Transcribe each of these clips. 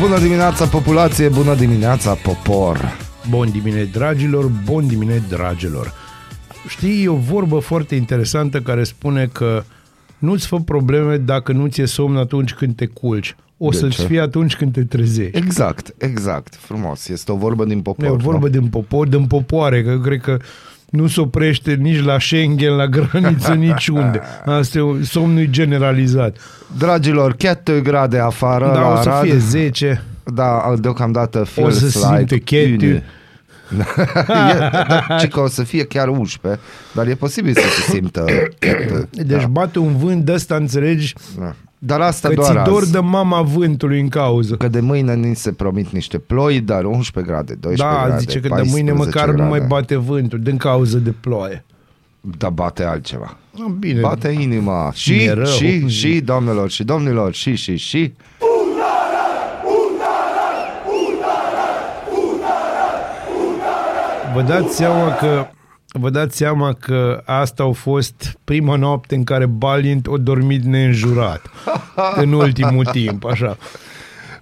Bună dimineața populație, bună dimineața popor. Bun dimine, dragilor, bun dimine, dragilor. Știi, e o vorbă foarte interesantă care spune că nu-ți fă probleme dacă nu ți-e somn atunci când te culci. O De să-ți ce? fie atunci când te trezești. Exact, exact, frumos. Este o vorbă din popor. E o vorbă nu? din popor, din popoare, că eu cred că nu se oprește nici la Schengen, la graniță, niciunde. Asta e un somnul generalizat. Dragilor, chiar 2 grade afară Da, la o să Arad. fie 10. Da, deocamdată O feels să like simte chetu. une. e, da, ci că o să fie chiar 11, dar e posibil să se simtă chetu. Deci da. bate un vânt de ăsta, înțelegi, Da. Dar asta că doar ți dor azi. de mama vântului în cauză. Că de mâine ni se promit niște ploi, dar 11 grade, 12 Da, grade, zice că de mâine 14 măcar grade. nu mai bate vântul din cauză de ploaie. Da, bate altceva. Ah, Bine, Bate inima. Și, Mi-e rău. și, și, doamnelor și domnilor, și, și, și. vă dați seama că Vă dați seama că asta a fost prima noapte în care Balint a dormit neînjurat în ultimul timp, așa.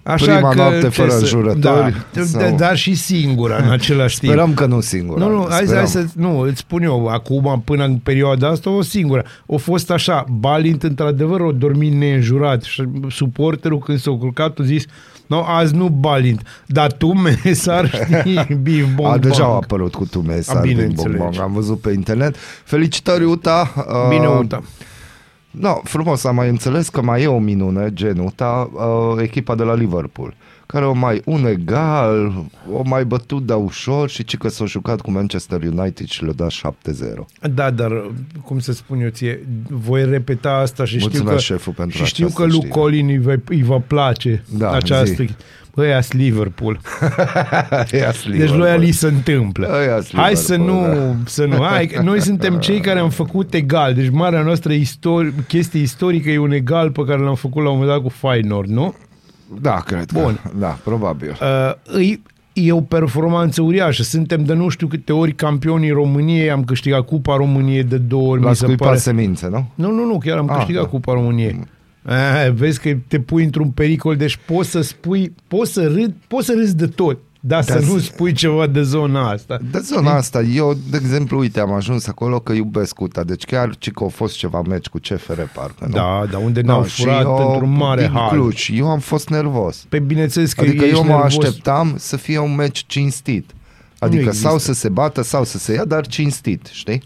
Așa Prima noapte ce fără să- înjurători, Da, sau- dar și singura în același timp. Sperăm că nu singur. Nu, nu, hai, să- hai să, nu, îți spun eu, acum, până în perioada asta, o singură. O fost așa, Balint, într-adevăr, o dormit neînjurat și suporterul, când s-a culcat, a zis, no, azi nu Balint, dar tu, mesar, știi, bif, bong, A, deja au bang." apărut cu tu A, mesaj bine din înțelegi. bonbon, am văzut pe internet. Felicitări, Uta. Uh, Bine, Uta. No, frumos, am mai înțeles că mai e o minune, gen Uta, uh, echipa de la Liverpool, care o mai un egal, o mai bătut de ușor și ci că s-au jucat cu Manchester United și le-a dat 7-0. Da, dar, cum să spun eu ție, voi repeta asta și știu Mulțumesc, că, șeful, pentru și știu această că lui știre. Colin îi va, îi va place Da, această... zi. Băi, ați Liverpool. Ia-s Deci Liverpool. lui Ali se întâmplă. Ăia-s Hai să Liverpool, nu, să nu. Hai, noi suntem cei care am făcut egal. Deci marea noastră istori- chestie istorică e un egal pe care l-am făcut la un moment dat cu Feyenoord, nu? Da, cred Bun. că. Da, probabil. Uh, e, e o performanță uriașă. Suntem de nu știu câte ori campionii României. Am câștigat Cupa României de două ori, La mi se scuipat pare. semințe, nu? Nu, nu, nu, chiar am Ah, câștigat da. Cupa României. Ah, vezi că te pui într-un pericol, deci poți să spui, poți să râd, poți să râzi de tot, dar Da, să nu să- spui ceva de zona asta. De zona asta, eu, de exemplu, uite, am ajuns acolo că iubesc Uta, deci chiar ci că au fost ceva meci cu CFR, parcă, nu? Da, dar unde Da, ne-au și furat eu, într-un mare din hal. Cluj, eu am fost nervos. Pe bineînțeles că Adică ești eu mă nervos. așteptam să fie un meci cinstit. Adică există. sau să se bată sau să se ia, dar cinstit, știi?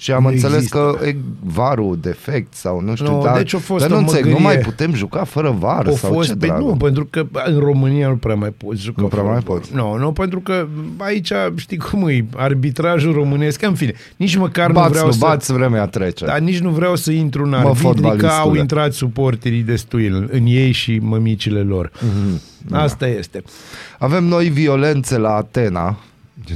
Și am Nu înțeles există. că e varul defect sau nu știu, Nu, dar, deci a fost dar nu o înțeleg, nu măgărie. mai putem juca fără var Au sau fost, ce pe, dragă? nu, pentru că în România nu prea mai poți juca. Nu prea fără mai var. poți. Nu, nu, pentru că aici, știi cum e, arbitrajul românesc, în fine, nici măcar nu bați, vreau nu să... bați, vremea trece. Dar nici nu vreau să intru în Mă, arbitri, că fotbalistule. au intrat suporterii destui în, în ei și mămicile lor. Mhm. Asta este. Avem noi violențe la Atena, eu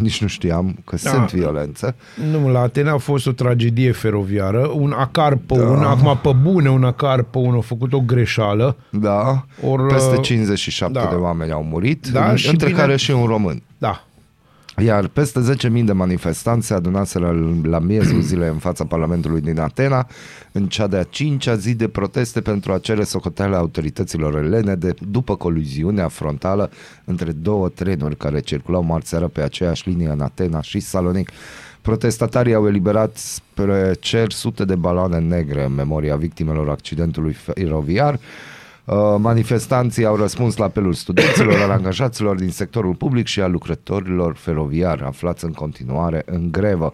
nici nu știam că Da. sunt violențe. Nu, la Atena a fost o tragedie feroviară, un acar pe Da. un, acum pe bune un acar pe un a făcut o greșeală. Da, Or, peste uh, 57 da. de oameni au murit, Da, în- și între bine- care și un român. Da. Iar peste 10.000 de manifestanți se adunaseră la miezul zilei în fața Parlamentului din Atena, în cea de-a cincea zi de proteste pentru a cere socoteala autorităților elene de, după coliziunea frontală între două trenuri care circulau marțeară pe aceeași linie în Atena și Salonic. Protestatarii au eliberat spre cer sute de baloane negre în memoria victimelor accidentului feroviar. Uh, Manifestanții au răspuns la apelul studenților, al angajaților din sectorul public și al lucrătorilor feroviari aflați în continuare în grevă.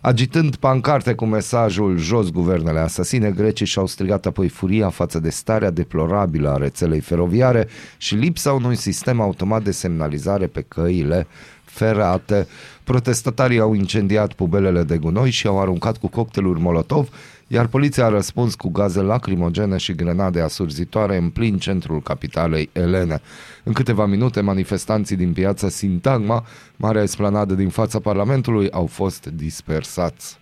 Agitând pancarte cu mesajul jos guvernele asasine, grecii și-au strigat apoi furia față de starea deplorabilă a rețelei feroviare și lipsa unui sistem automat de semnalizare pe căile ferate. Protestatarii au incendiat pubelele de gunoi și au aruncat cu cocktailuri Molotov, iar poliția a răspuns cu gaze lacrimogene și grenade asurzitoare în plin centrul capitalei elene. În câteva minute, manifestanții din piața Sintagma, marea esplanadă din fața Parlamentului, au fost dispersați.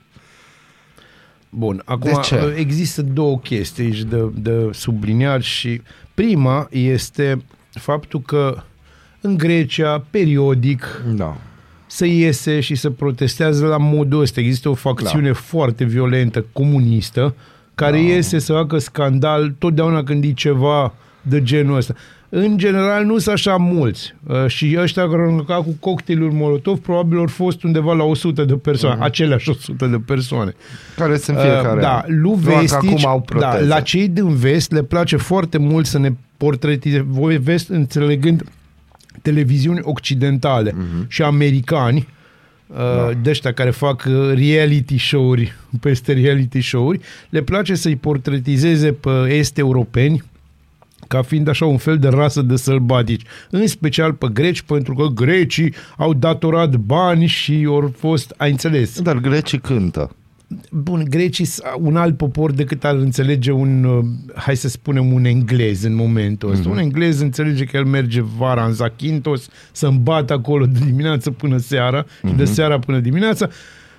Bun, acum De ce? există două chestii aici de, de subliniat și prima este faptul că în Grecia, periodic, Da. Se iese și se protestează la modul ăsta. Există o facțiune da. foarte violentă, comunistă, care da. iese să facă scandal totdeauna când e ceva de genul ăsta. în general nu sunt așa mulți. Uh, și ăștia care au încercat cu cocktailul Molotov probabil au fost undeva la 100 de persoane, uh-huh. aceleași 100 de persoane. Care sunt fiecare. Uh, da, lui Vestici, au da, la cei din vest le place foarte mult să ne portretizeze, voi vest înțelegând televiziuni occidentale uh-huh. și americani, uh, da. de ăștia care fac uh, reality show-uri peste reality show-uri, le place să-i portretizeze pe est europeni ca fiind așa un fel de rasă de sălbatici, în special pe greci, pentru că grecii au datorat bani și au fost, ai înțeles. Dar grecii cântă. Bun, grecii sunt un alt popor decât ar înțelege un, uh, hai să spunem, un englez în momentul ăsta. Mm-hmm. Un englez înțelege că el merge vara în Zakynthos să îmbată acolo de dimineață până seara mm-hmm. și de mhm. seara până dimineața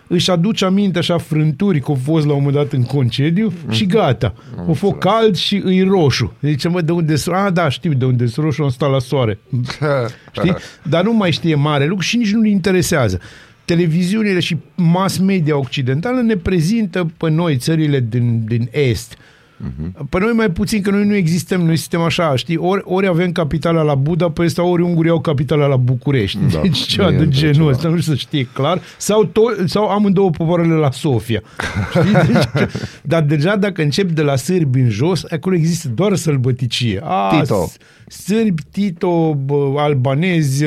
își aduce aminte așa frânturi că au fost la un moment dat în concediu și mhm. gata. O fost cald și îi roșu. Zice, mă, de unde e Ah, da, știu de unde e roșu, am stat la soare. Știi? Dar nu mai știe mare lucru și nici nu-l interesează televiziunile și mass media occidentală ne prezintă pe noi, țările din, din Est, Uh-huh. Pe noi mai puțin, că noi nu existăm, noi suntem așa, știi, ori, ori avem capitala la Budapesta, ori ungurii au capitala la București. Da, deci ceva de genul ăsta, nu știu să știe clar. Sau, to- sau amândouă popoarele la Sofia. Știi? Deci, dar deja dacă încep de la sârbi în jos, acolo există doar sălbăticie. A, Tito. Sârbi, Tito, albanezi,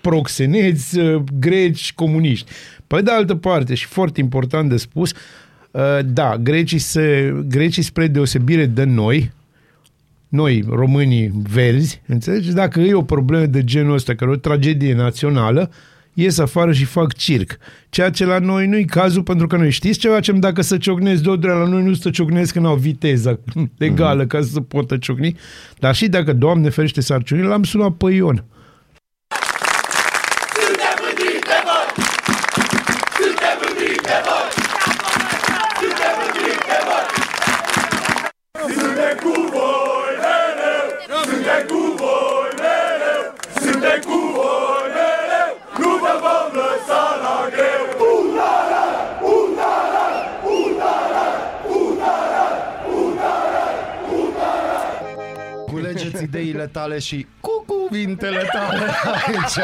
proxeneți, uh, greci, comuniști. Pe de altă parte, și foarte important de spus, uh, da, grecii, se, grecii spre deosebire de noi, noi, românii verzi, înțelegi? Dacă e o problemă de genul ăsta, care e o tragedie națională, ies afară și fac circ. Ceea ce la noi nu-i cazul, pentru că noi știți ce facem dacă să ciocnesc de la noi nu să ciocnesc când au viteza legală mm-hmm. ca să poată ciocni, dar și dacă, Doamne ferește sarciunile, l-am sunat pe Ion. Ideile tale și cu cuvintele tale aici.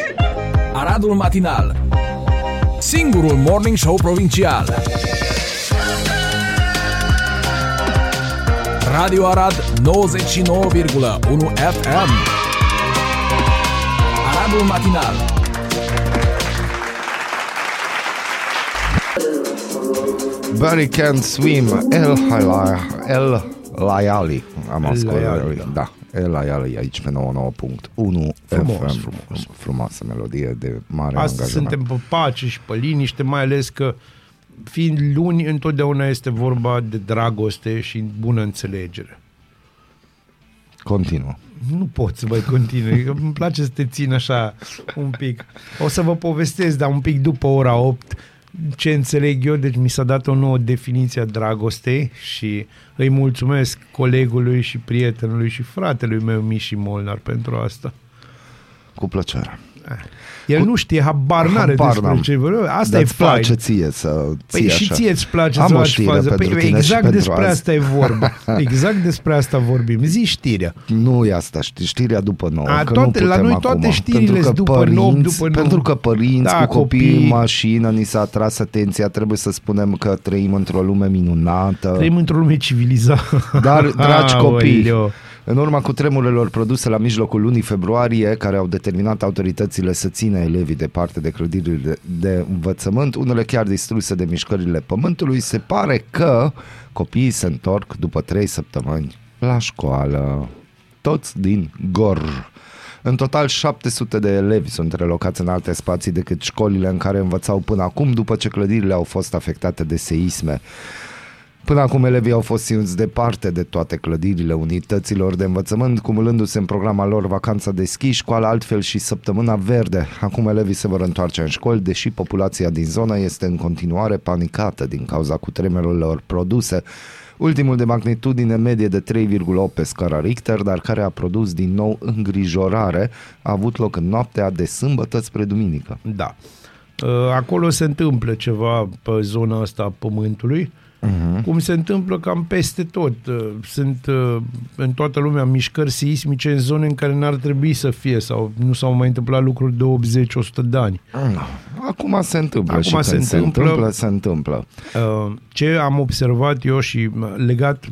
Aradul Matinal. Singurul Morning Show Provincial. Radio Arad 99,1 FM Aradul Matinal. Barry Can't Swim, El, El Layali. Am ascultat, da. El Layali aici pe 99.1 frumos, FM. Frumos. Frumoasă melodie de mare Astăzi angajament. suntem pe pace și pe liniște, mai ales că fiind luni, întotdeauna este vorba de dragoste și bună înțelegere. Continuă. Nu pot să mai continui, îmi place să te țin așa un pic. O să vă povestesc, dar un pic după ora 8, ce înțeleg eu, deci mi s-a dat o nouă definiție a dragostei și îi mulțumesc colegului și prietenului și fratelui meu Miși Molnar pentru asta. Cu plăcere. Eh. El cu... nu știe, habar n-are habar despre ce vorbim. Asta Dar e fain. place ție să ții păi așa. și ție îți place Am să faci fază. Păi exact despre azi. asta e vorba. Exact despre asta vorbim. Zi știrea. Nu e asta, știi, știrea după nouă. A, că toate, nu la noi toate acum. știrile sunt după părinți, 9, după 9. Pentru că părinți da, cu copii în mașină ni s-a atras atenția, trebuie să spunem că trăim într-o lume minunată. Trăim într-o lume civilizată. Dar, dragi copii, în urma cu tremurelor produse la mijlocul lunii februarie, care au determinat autoritățile să țină elevii departe de clădirile de, de învățământ, unele chiar distruse de mișcările pământului, se pare că copiii se întorc după trei săptămâni la școală. Toți din Gor. În total 700 de elevi sunt relocați în alte spații decât școlile în care învățau până acum, după ce clădirile au fost afectate de seisme. Până acum elevii au fost ținuți departe de toate clădirile unităților de învățământ, cumulându-se în programa lor vacanța de schi, școală altfel și săptămâna verde. Acum elevii se vor întoarce în școli, deși populația din zonă este în continuare panicată din cauza cutremerilor produse. Ultimul de magnitudine medie de 3,8 pe scara Richter, dar care a produs din nou îngrijorare, a avut loc în noaptea de sâmbătă spre duminică. Da. Acolo se întâmplă ceva pe zona asta a pământului uh-huh. cum se întâmplă cam peste tot. Uh, Sunt uh, în toată lumea mișcări seismice în zone în care n-ar trebui să fie sau nu s-au mai întâmplat lucruri de 80-100 de ani. Acum se întâmplă Acum și când se se întâmplă. întâmplă, se întâmplă. Uh, Ce am observat eu și mă, legat,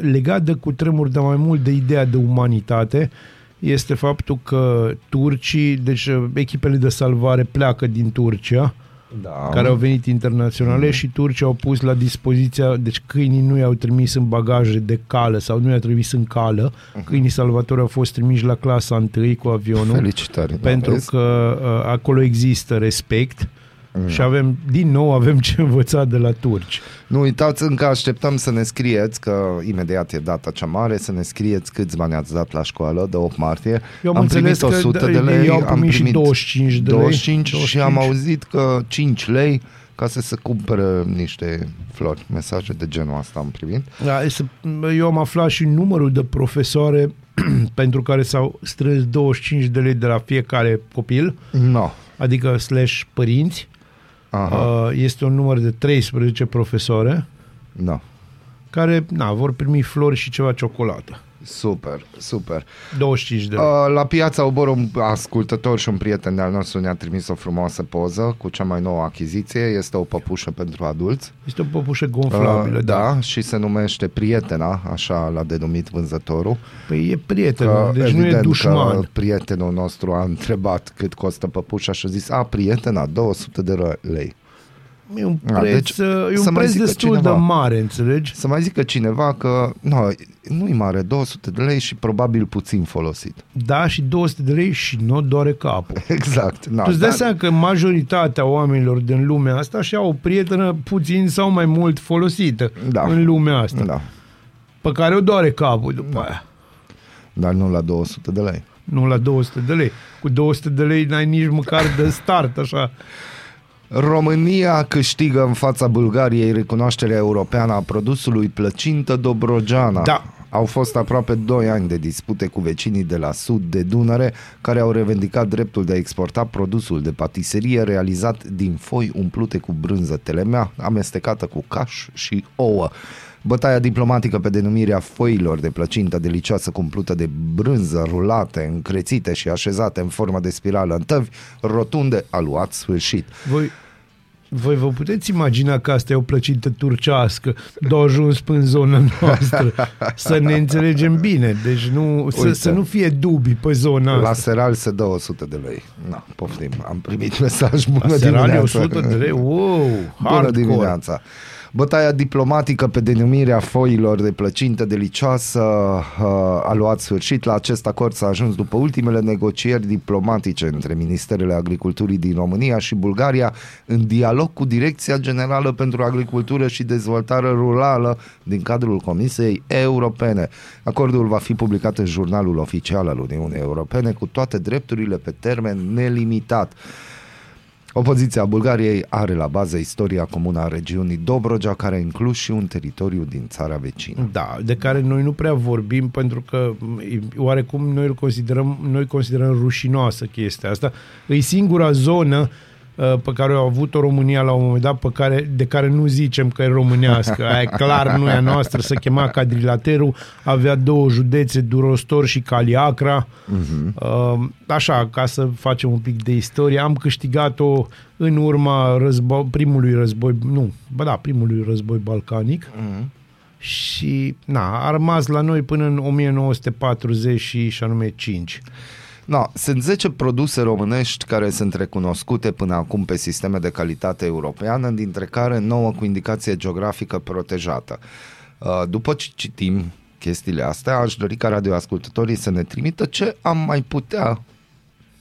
legat de cu tremur, dar mai mult de ideea de umanitate, este faptul că turcii, deci uh, echipele de salvare pleacă din Turcia, Da. care au venit internaționale și turcii au pus la dispoziția, deci câinii nu i-au trimis în bagaje de cală sau nu i-au trimis în cală, câinii salvatori au fost trimiși la clasa 1 cu avionul, Felicitări. da, pentru vezi? că uh, acolo există respect și avem, din nou avem ce învăța de la turci. Nu uitați, încă așteptăm să ne scrieți, că imediat e data cea mare, să ne scrieți câți bani ați dat la școală de 8 martie. Eu am, am înțeles primit 100 că de lei, eu am primit, și 25 de lei. 25 și am auzit că 5 lei ca să se cumpere niște flori. Mesaje de genul ăsta am primit. Da, să, eu am aflat și numărul de profesoare pentru care s-au strâns 25 de lei de la fiecare copil, No. adică slash părinți. Aha. Uh, este un număr de 13 profesoare No. care na, vor primi flori și ceva ciocolată. Super, super. 25 de lei. Uh, la piața Obor, un ascultător și un prieten de-al nostru ne-a trimis o frumoasă poză cu cea mai nouă achiziție. Este o păpușă pentru adulți. Este o păpușă gonflabilă, Uh, da. da, și se numește Prietena, așa l-a denumit vânzătorul. Păi e prieten, Că, deci nu e evident dușman. Că prietenul nostru a întrebat cât costă păpușa și a zis, a, prietena, 200 de lei. E un A, preț, deci, e să un mai preț zică destul cineva. de mare, înțelegi? Să mai zică cineva că nu, nu-i mare, 200 de lei și probabil puțin folosit. Da, și 200 de lei și nu doare capul. Exact. Na, Tu îți dai dar- seama că majoritatea oamenilor din lumea asta și au o prietenă puțin sau mai mult folosită Da. în lumea asta, Da, pe care o doare capul după aia. dar nu la 200 de lei. Nu la 200 de lei. Cu 200 de lei n-ai nici măcar de start, așa. România câștigă în fața Bulgariei recunoașterea europeană a produsului plăcintă Dobrogeana. Da. Au fost aproape 2 ani de dispute cu vecinii de la sud de Dunăre, care au revendicat dreptul de a exporta produsul de patiserie realizat din foi umplute cu brânză telemea, amestecată cu caș și ouă. Bătaia diplomatică pe denumirea foilor de plăcintă delicioasă cumplută de brânză rulate, încrețite și așezate în formă de spirală în tăvi rotunde a luat sfârșit. Voi, voi vă puteți imagina că asta e o plăcintă turcească, de a ajuns până în zona noastră. Să ne înțelegem bine, deci nu, să, Uite. să nu fie dubii pe zona La asta. Seral se dă 100 de lei. Na, poftim. Am primit mesaj. Bună La Serale dimineața. 100 de lei, wow, Bună hardcore. dimineața. Bătaia diplomatică pe denumirea foilor de plăcintă delicioasă uh, a luat sfârșit. La acest acord s-a ajuns după ultimele negocieri diplomatice între Ministerele Agriculturii din România și Bulgaria în dialog cu Direcția Generală pentru Agricultură și Dezvoltare Rurală din cadrul Comisiei Europene. Acordul va fi publicat în jurnalul oficial al Uniunii Europene cu toate drepturile pe termen nelimitat. Opoziția Bulgariei are la bază istoria comună a regiunii Dobrogea, care a inclus și un teritoriu din țara vecină. Da, de care noi nu prea vorbim pentru că m, oarecum noi îl considerăm, noi considerăm rușinoasă chestia asta. E singura zonă uh, pe care au avut-o România la un moment dat, pe care, de care nu zicem că e românească. Aia clar nu e a noastră, se chema Cadrilateru, avea două județe, Durostor și Caliacra. Uh-huh. Uh, așa, ca să facem un pic de istorie, am câștigat-o în urma războ- primului război, nu, bă da, primului război balcanic. Uh-huh. Și na, a rămas la noi până în 1940 și, și anume 5. No, sunt 10 produse românești care sunt recunoscute până acum pe sisteme de calitate europeană, dintre care 9 cu indicație geografică protejată. Uh, După ce citim chestiile astea, aș dori ca radioascultătorii să ne trimită ce am mai putea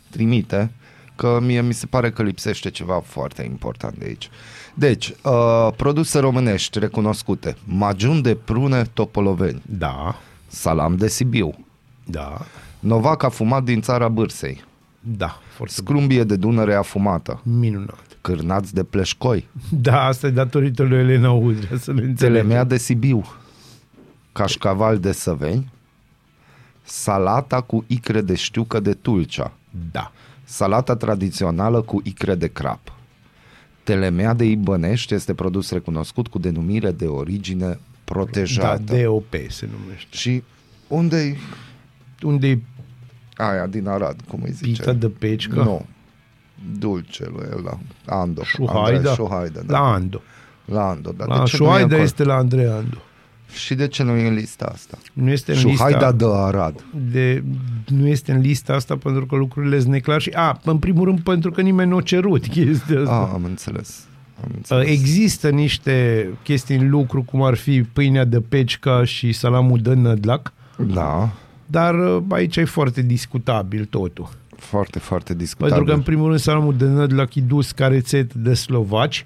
trimite, că mie mi se pare că lipsește ceva foarte important de aici. Deci, uh, produse românești recunoscute. Majun de prune Topoloveni, Da, salam de Sibiu, da, novac afumat din țara Bârsei, da, foarte scrumbie de Dunăre afumată, minunat. cârnați de pleșcoi, Da, asta e datorită lui Elena Udrea, să ne înțelegem. telemea de Sibiu, cașcaval de Săveni, salata cu icre de știucă de Tulcea, Da. salata tradițională cu icre de crap, Telemea de Ibănești este produs recunoscut cu denumire de origine Da, protejată. DOP se numește. Și unde Unde e aia din Arad, cum îi zice? pită de pecică? Nu. Dulcelul ăla. Ando. Șuhaida? Andrei Șuhaida, da. La Ando. La Ando. Dar La de ce nu e Șuhaida acolo? este la Andrei Ando. Și de ce nu e în lista asta? Nu este în Șuhaida lista de Arad. de, nu este în lista asta pentru că lucrurile sunt neclare și a, în primul rând pentru că nimeni nu a cerut chestia asta. Ah, am înțeles. Am Uh, înțeles. Există niște chestii în lucru, cum ar fi pâinea de pecica și salamul de nădlac, Da, dar uh, aici e foarte discutabil totul. foarte, foarte discutabil. Pentru că, în primul rând, salamul de nădlac e dus ca rețetă de slovaci,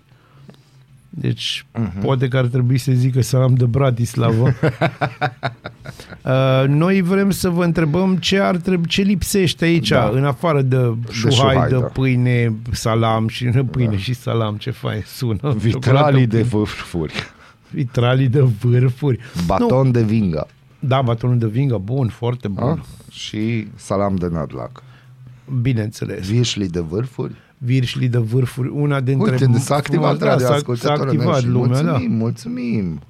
deci Mhm. uh-huh. poate că ar trebui să zică salam de Bratislava. uh, noi vrem să vă întrebăm ce ar trebui, ce lipsește aici, Da. da. în afară de șuhai, șuhaidă. de pâine, salam și pâine da. și salam, ce fain sună. Vitralii de Ciocolată, vârfuri. vitralii de vârfuri. Baton de vingă. Da, batonul de vingă, bun, foarte bun. Ah? Și salam de nadlac. Bineînțeles. Vișli de vârfuri. Virșli de vârfuri, una dintre... Uite, s-a activat da, radio s-a, s-a ascultătorul activat meu și lumea, da. mulțumim, mulțumim.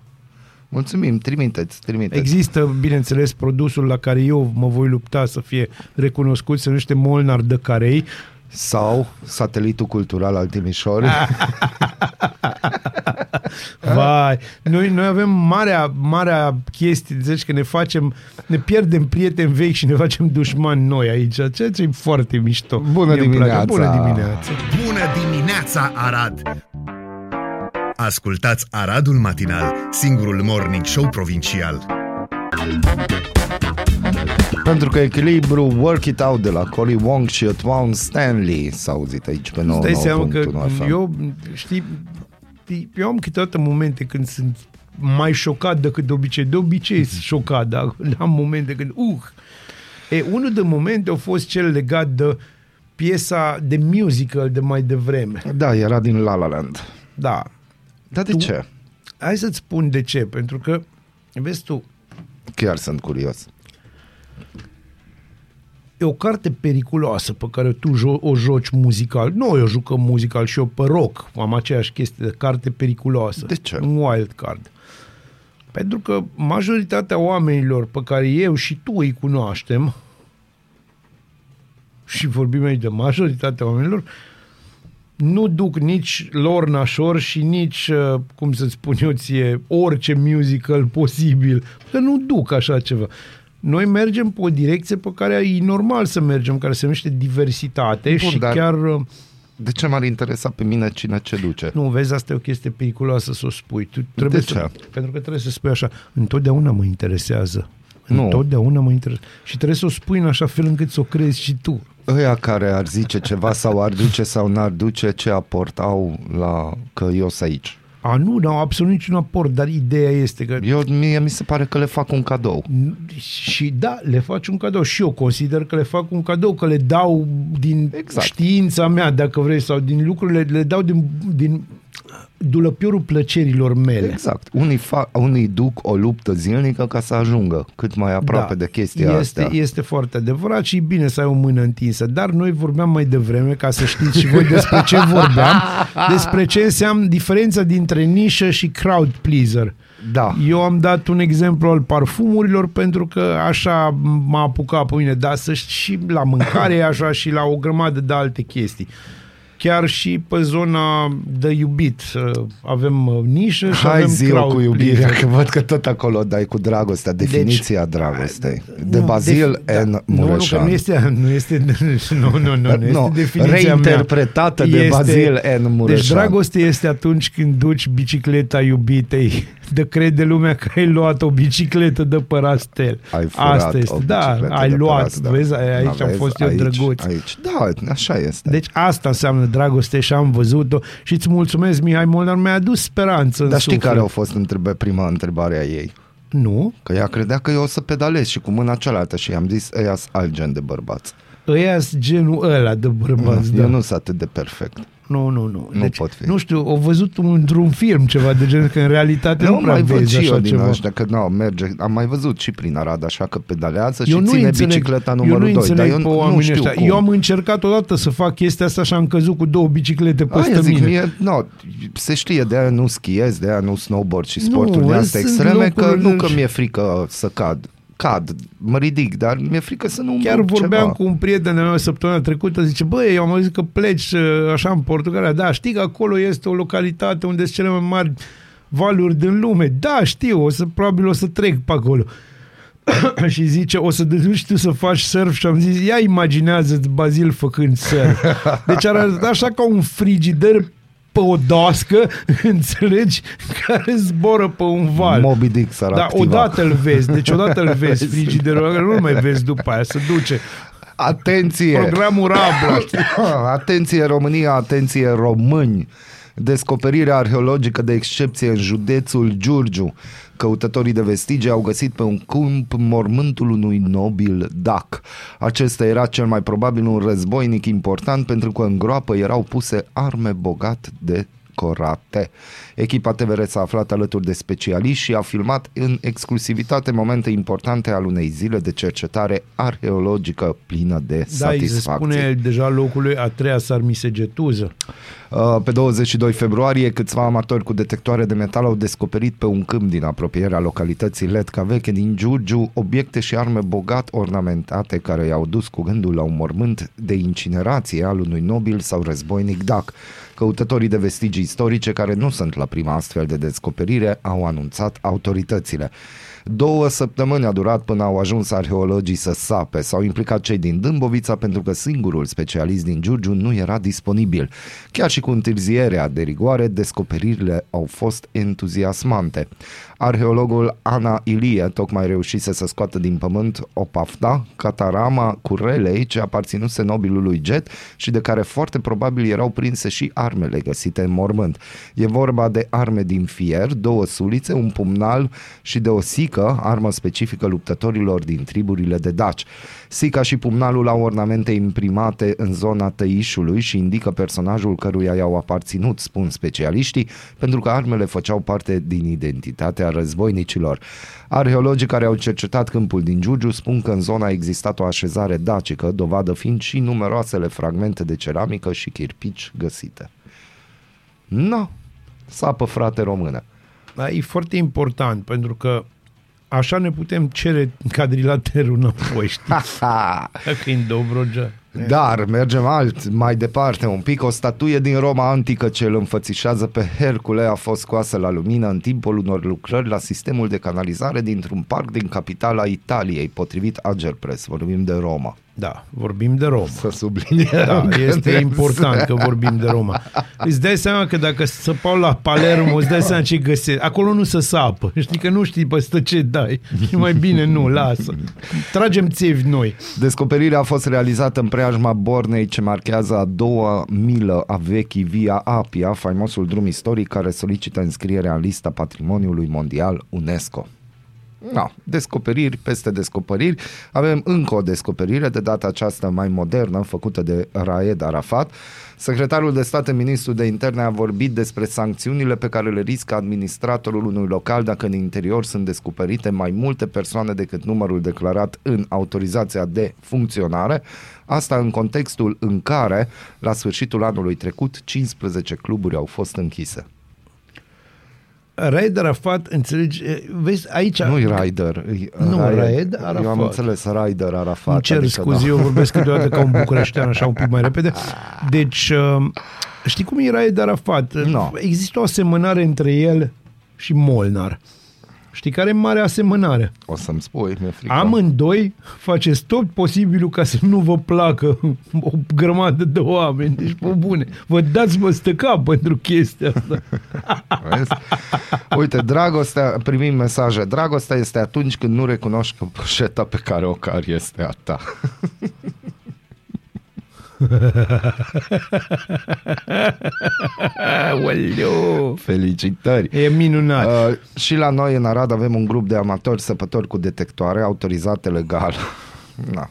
Mulțumim, trimiteți, trimiteți. Există, bineînțeles, produsul la care eu mă voi lupta să fie recunoscut, se numește Molnar de Carei. Sau satelitul cultural al Timișoarei. Vai, noi, noi avem marea, marea chestie, deci că ne facem, ne pierdem prieteni vechi și ne facem dușmani noi aici, ceea ce e foarte mișto. Bună Mie îmi place. dimineața! Bună dimineața! Bună dimineața, Arad! Ascultați Aradul Matinal, singurul morning show provincial. Pentru că echilibru Work It Out de la Cory Wong și Otwan Stanley s-a auzit aici pe 99.1 Îți dai seama că FM. eu, știi, eu am câteodată momente când sunt mai șocat decât de obicei. De obicei sunt șocat, dar am momente când, uh! E, unul de momente a fost cel legat de piesa de musical de mai devreme. Da, era din La La Land. Da. Dar de Tu- ce? Hai să-ți spun de ce. Pentru că, vezi tu, Chiar sunt curios. E o carte periculoasă pe care tu jo- o joci muzical. Noi o jucăm muzical și eu pe rock. Am aceeași chestie de carte periculoasă. De ce? Un wild card. Pentru că majoritatea oamenilor pe care eu și tu îi cunoaștem și vorbim aici de majoritatea oamenilor, nu duc nici lor nașor și nici, uh, cum să spun eu ție, orice musical posibil. Că nu duc așa ceva. Noi mergem pe o direcție pe care e normal să mergem, care se numește diversitate Bun, și dar- chiar... uh, De ce m-ar interesa pe mine cine ce duce? Nu, vezi, asta e o chestie periculoasă să o spui. Tu trebuie De să, ce? Pentru că trebuie să spui așa, întotdeauna mă interesează. Nu. Întotdeauna mă interesează. Și trebuie să o spui în așa fel încât să o crezi și tu. Ăia care ar zice ceva sau ar duce sau n-ar duce, ce aport au la că eu sunt aici? A, nu, n-au absolut niciun aport, dar ideea este că Eu, mie mi se pare că le fac un cadou. și da, le faci un cadou și eu consider că le fac un cadou, că le dau din Exact. știința mea, dacă vrei, sau din lucrurile, le dau din, din dulăpiorul plăcerilor mele. Exact. Unii, fa- unii duc o luptă zilnică ca să ajungă cât mai aproape de chestia este, asta. Este foarte adevărat și e bine să ai o mână întinsă, dar noi vorbeam mai devreme, ca să știți și voi despre ce vorbeam, despre ce înseamnă diferența dintre nișă și crowd pleaser. Da. Eu am dat un exemplu al parfumurilor pentru că așa m-a apucat pe mine, dar să știi, și la mâncare e așa și la o grămadă de alte chestii. Chiar și pe zona de iubit uh, avem uh, nișă și Hai avem zi crowd cu iubirea, pleaser. că văd că tot acolo dai cu dragostea, definiția dragostei. De Nu, Bazil defi- N. Nu, nu, că Mureșan. nu este, nu este, nu, nu, nu, nu este Nu, definiția reinterpretată mea. de Bazil N. Deci Mureșan. dragoste este atunci când duci bicicleta iubitei, de crede lumea că ai luat o bicicletă de părastel. Ai furat Asta este, o da, bicicletă ai de luat, părastel. vezi, aici Da, am vezi, fost eu aici, drăguț. Aici, da, așa este. Deci asta înseamnă dragoste și am văzut-o și îți mulțumesc, Mihai Molnar, mi-a adus speranță în Dar știi suflet. care au fost întrebe, prima întrebare a ei? Nu? Că ea credea că eu o să pedalez și cu mâna cealaltă și i-am zis, ăia sunt alt gen de bărbați. ăia sunt genul ăla de bărbați. Eu da. nu sunt atât de perfect. Nu, nu, nu. Nu deci, pot fi. Nu știu, au văzut într-un film ceva de genul, că în realitate nu, Nu prea mai văd vezi și eu așa din ceva. ăștia că nu, merge. Am mai văzut și prin Arad așa că pedalează Eu și nu ține înțeleg, bicicleta eu numărul nu 2. Dar înțeleg eu pe nu oamenii știu ăștia. cum. Eu am încercat odată să fac chestia asta și am căzut cu două biciclete Aia peste zic, mine. mie, no, se știe, de aia nu schiez, de aia nu snowboard și Nu, sporturi de astea sunt extreme, că locuri nu în- că mi-e frică să cad. Cad, mă ridic, dar mi-e frică să nu Chiar îmbuc vorbeam ceva. cu un prieten de meu săptămâna trecută, zice, băi, eu am auzit că pleci uh, așa în Portugalia. Da, știi că acolo este o localitate unde sunt cele mai mari valuri din lume. Da, știu, o să, probabil o să trec pe acolo. și zice, o să te duci tu să faci surf și am zis, ia imaginează-ți Bazil făcând surf. Deci arată așa ca un frigider pe o doască, înțelegi, care zboră pe un val. Moby Dick s-ar Da, activa. odată îl vezi, deci odată îl vezi frigiderul ăla, nu mai vezi după aia, se duce. Atenție! Programul Rabla, știi? Atenție România, atenție români! Descoperirea arheologică de excepție în județul Giurgiu. Căutătorii de vestige au găsit pe un câmp mormântul unui nobil dac. Acesta era cel mai probabil un războinic important pentru că în groapă erau puse arme bogat de corate. Echipa TVR s-a aflat alături de specialiști și a filmat în exclusivitate momente importante al unei zile de cercetare arheologică plină de Da, îi se satisfacție. spune deja locului a treia sarmisegetuză. Uh, Pe 22 februarie, câțiva amatori cu detectoare de metal au descoperit pe un câmp din apropierea localității Letca Veche din Giurgiu obiecte și arme bogat ornamentate care i-au dus cu gândul la un mormânt de incinerație al unui nobil sau războinic dac. Căutătorii de vestigii istorice care nu sunt la prima astfel de descoperire au anunțat autoritățile. Două săptămâni a durat până au ajuns arheologii să sape. S-au implicat cei din Dâmbovița pentru că singurul specialist din Giurgiu nu era disponibil. Chiar și cu întârzierea de rigoare, descoperirile au fost entuziasmante. Arheologul Ana Ilie tocmai reușise să scoată din pământ o pafta, catarama curelei ce aparținuse nobilului Jet și de care foarte probabil erau prinse și armele găsite în mormânt. E vorba de arme din fier, două sulițe, un pumnal și de o sică, armă specifică luptătorilor din triburile de daci. Sica și pumnalul au ornamente imprimate în zona tăișului și indică personajul căruia i-au aparținut, spun specialiștii, pentru că armele făceau parte din identitatea războinicilor. Arheologii care au cercetat câmpul din Giurgiu spun că în zona a existat o așezare dacică, dovadă fiind și numeroasele fragmente de ceramică și chirpici găsite. No, sapă frate română. Da, e foarte important, pentru că așa ne putem cere cadrilaterul înapoi, știi? Dacă e în Dobrogea. Dar mergem alt, mai departe un pic. O statuie din Roma antică ce îl înfățișează pe Hercule a fost scoasă la lumină în timpul unor lucrări la sistemul de canalizare dintr-un parc din capitala Italiei, potrivit Agerpres. Vorbim de Roma. Da, vorbim de Roma. Să subliniem. Da, că este ne- important că vorbim de Roma. Îți dai seama că dacă săpau la Palermo, îți dai seama ce găsești. Acolo nu se sapă. Știi că nu știi peste ce dai. Și mai bine nu, lasă. Tragem țevi noi. Descoperirea a fost realizată în preajma Bornei ce marchează a doua milă a vechii Via Apia, faimosul drum istoric care solicită înscrierea în lista Patrimoniului Mondial UNESCO. No, descoperiri peste descoperiri. Avem încă o descoperire, de data aceasta mai modernă, făcută de Raed Arafat. Secretarul de stat, ministrul de interne, a vorbit despre sancțiunile pe care le riscă administratorul unui local dacă în interior sunt descoperite mai multe persoane decât numărul declarat în autorizația de funcționare. Asta în contextul în care, la sfârșitul anului trecut, 15 cluburi au fost închise. Raed Arafat, înțelegi, vezi, aici... Nu-i Rider. e Nu, Raed Arafat. Eu am înțeles Rider Arafat. Îmi cer adică scuze, da. eu vorbesc câteodată ca un bucureștean, așa un pic mai repede. Deci, uh, știi cum e Raed Arafat? No. Există o asemănare între el și Molnar. Știi care e mare asemănare? O să-mi spui, mi-e frică. Amândoi faceți tot posibilul ca să nu vă placă o grămadă de oameni. Deci, pe bune, vă dați mă stăca pentru chestia asta. Vezi? Uite, dragostea, primim mesaje. Dragostea este atunci când nu recunoști că poșeta pe care o cari este a ta. Aoleu! Felicitări! E minunat. Uh, și la noi în Arad avem un grup de amatori săpători cu detectoare autorizate legal. Na.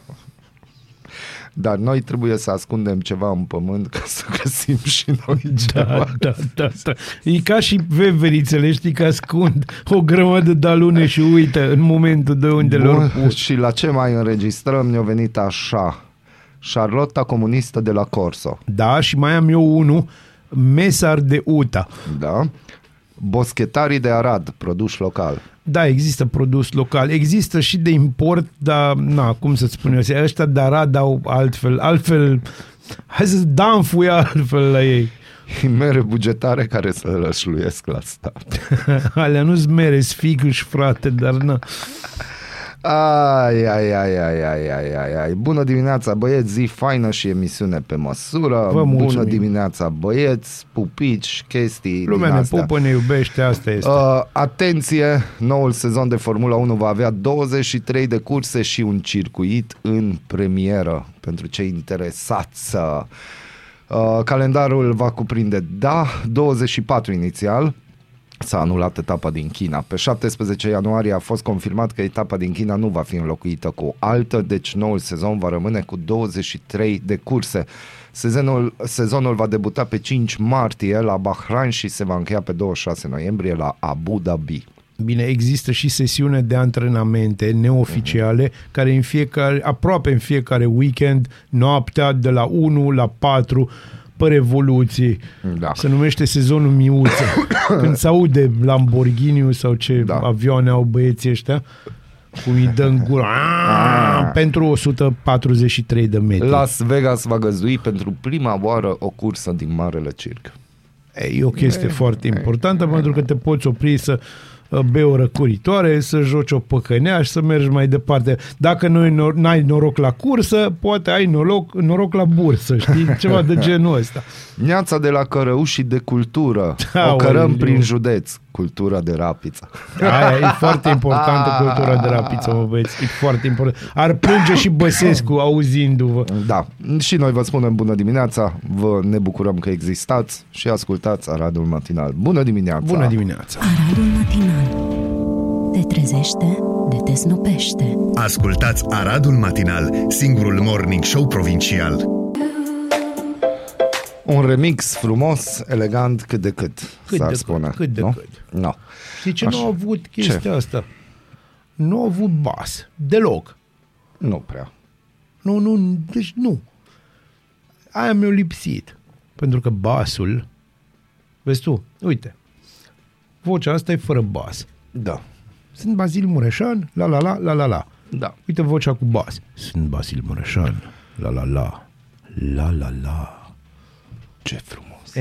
Dar noi trebuie să ascundem ceva în pământ ca să găsim și noi Da, ceva. da, da, da. E ca și veverițele, știi, că ascund o grămadă de alune și uită în momentul de unde lor Bun, pus. și la ce mai înregistrăm ne-a venit așa. Charlotta comunistă de la Corso. Da, și mai am eu unul, Mesar de Uta. Da? Boschetarii de Arad, produs local. Da, există produs local, există și de import, dar, na, cum să-ți spun eu, ăștia de Arad au altfel, altfel, hai să danfui altfel la ei. Mere bugetare care să rășluiesc la stat. Alea nu-s mere, sfigâși, frate, dar na. Ai, ai, ai, ai, ai, ai, ai, ai. Bună dimineața, băieți, zi faină și emisiune pe măsură. Vă Bună mulțumim. dimineața, băieți, pupici, chestii Lumea din ne astea. pupă, ne iubește, asta este. Uh, atenție, noul sezon de Formula 1 va avea 23 de curse și un circuit în premieră pentru cei interesați. Uh, calendarul va cuprinde, da, 24 inițial, S-a anulat etapa din China. Pe 17 ianuarie a fost confirmat că etapa din China nu va fi înlocuită cu o altă, deci noul sezon va rămâne cu 23 de curse. Sezonul, sezonul va debuta pe 5 martie la Bahrain și se va încheia pe 26 noiembrie la Abu Dhabi. Bine, există și sesiune de antrenamente neoficiale uh-huh. care în fiecare, aproape în fiecare weekend, noaptea de la 1 la 4 pe revoluții. Da. Se numește sezonul miuță. Când se aude Lamborghini sau ce Da. da. avioane au băieții ăștia, cum îi dă în gură. Aaaa, pentru 143 de metri. Las Vegas va găzdui pentru prima oară o cursă din Marele Circ. E o chestie foarte importantă pentru că te poți opri să uh, bei o răcoritoare, să joci o păcăneaș și să mergi mai departe. Dacă nu ai nor- n-ai noroc la cursă, poate ai noroc, noroc la bursă, știi? Ceva de genul ăsta. Neața de la Cărăușii de cultură. O Aoleu. cărăm prin județ. Cultura de rapiță. Aia e foarte importantă cultura de rapiță, mă băieți. E foarte important. Ar plânge și Băsescu auzindu-vă. Da, și noi vă spunem bună dimineața, vă ne bucurăm că existați și ascultați Aradul Matinal. Bună dimineața! Bună dimineața! Aradul matinal. Te trezește, de te snopește. Ascultați Aradul Matinal, singurul morning show provincial. Un remix frumos, elegant, cât de cât, Cât s-ar de cât, spune. cât de nu? cât. No. Știi ce Așa. nu a avut chestia Ce? asta? Nu a avut bas. Deloc. Nu prea. Nu, nu, deci nu. Aia mi-a lipsit. Pentru că basul, vezi tu, uite, vocea asta e fără bas. Da. Sunt Bazil Mureșan, la la la, la la la. Da. Uite vocea cu bas. Sunt Bazil Mureșan, la la la, la la la. Ce frumos.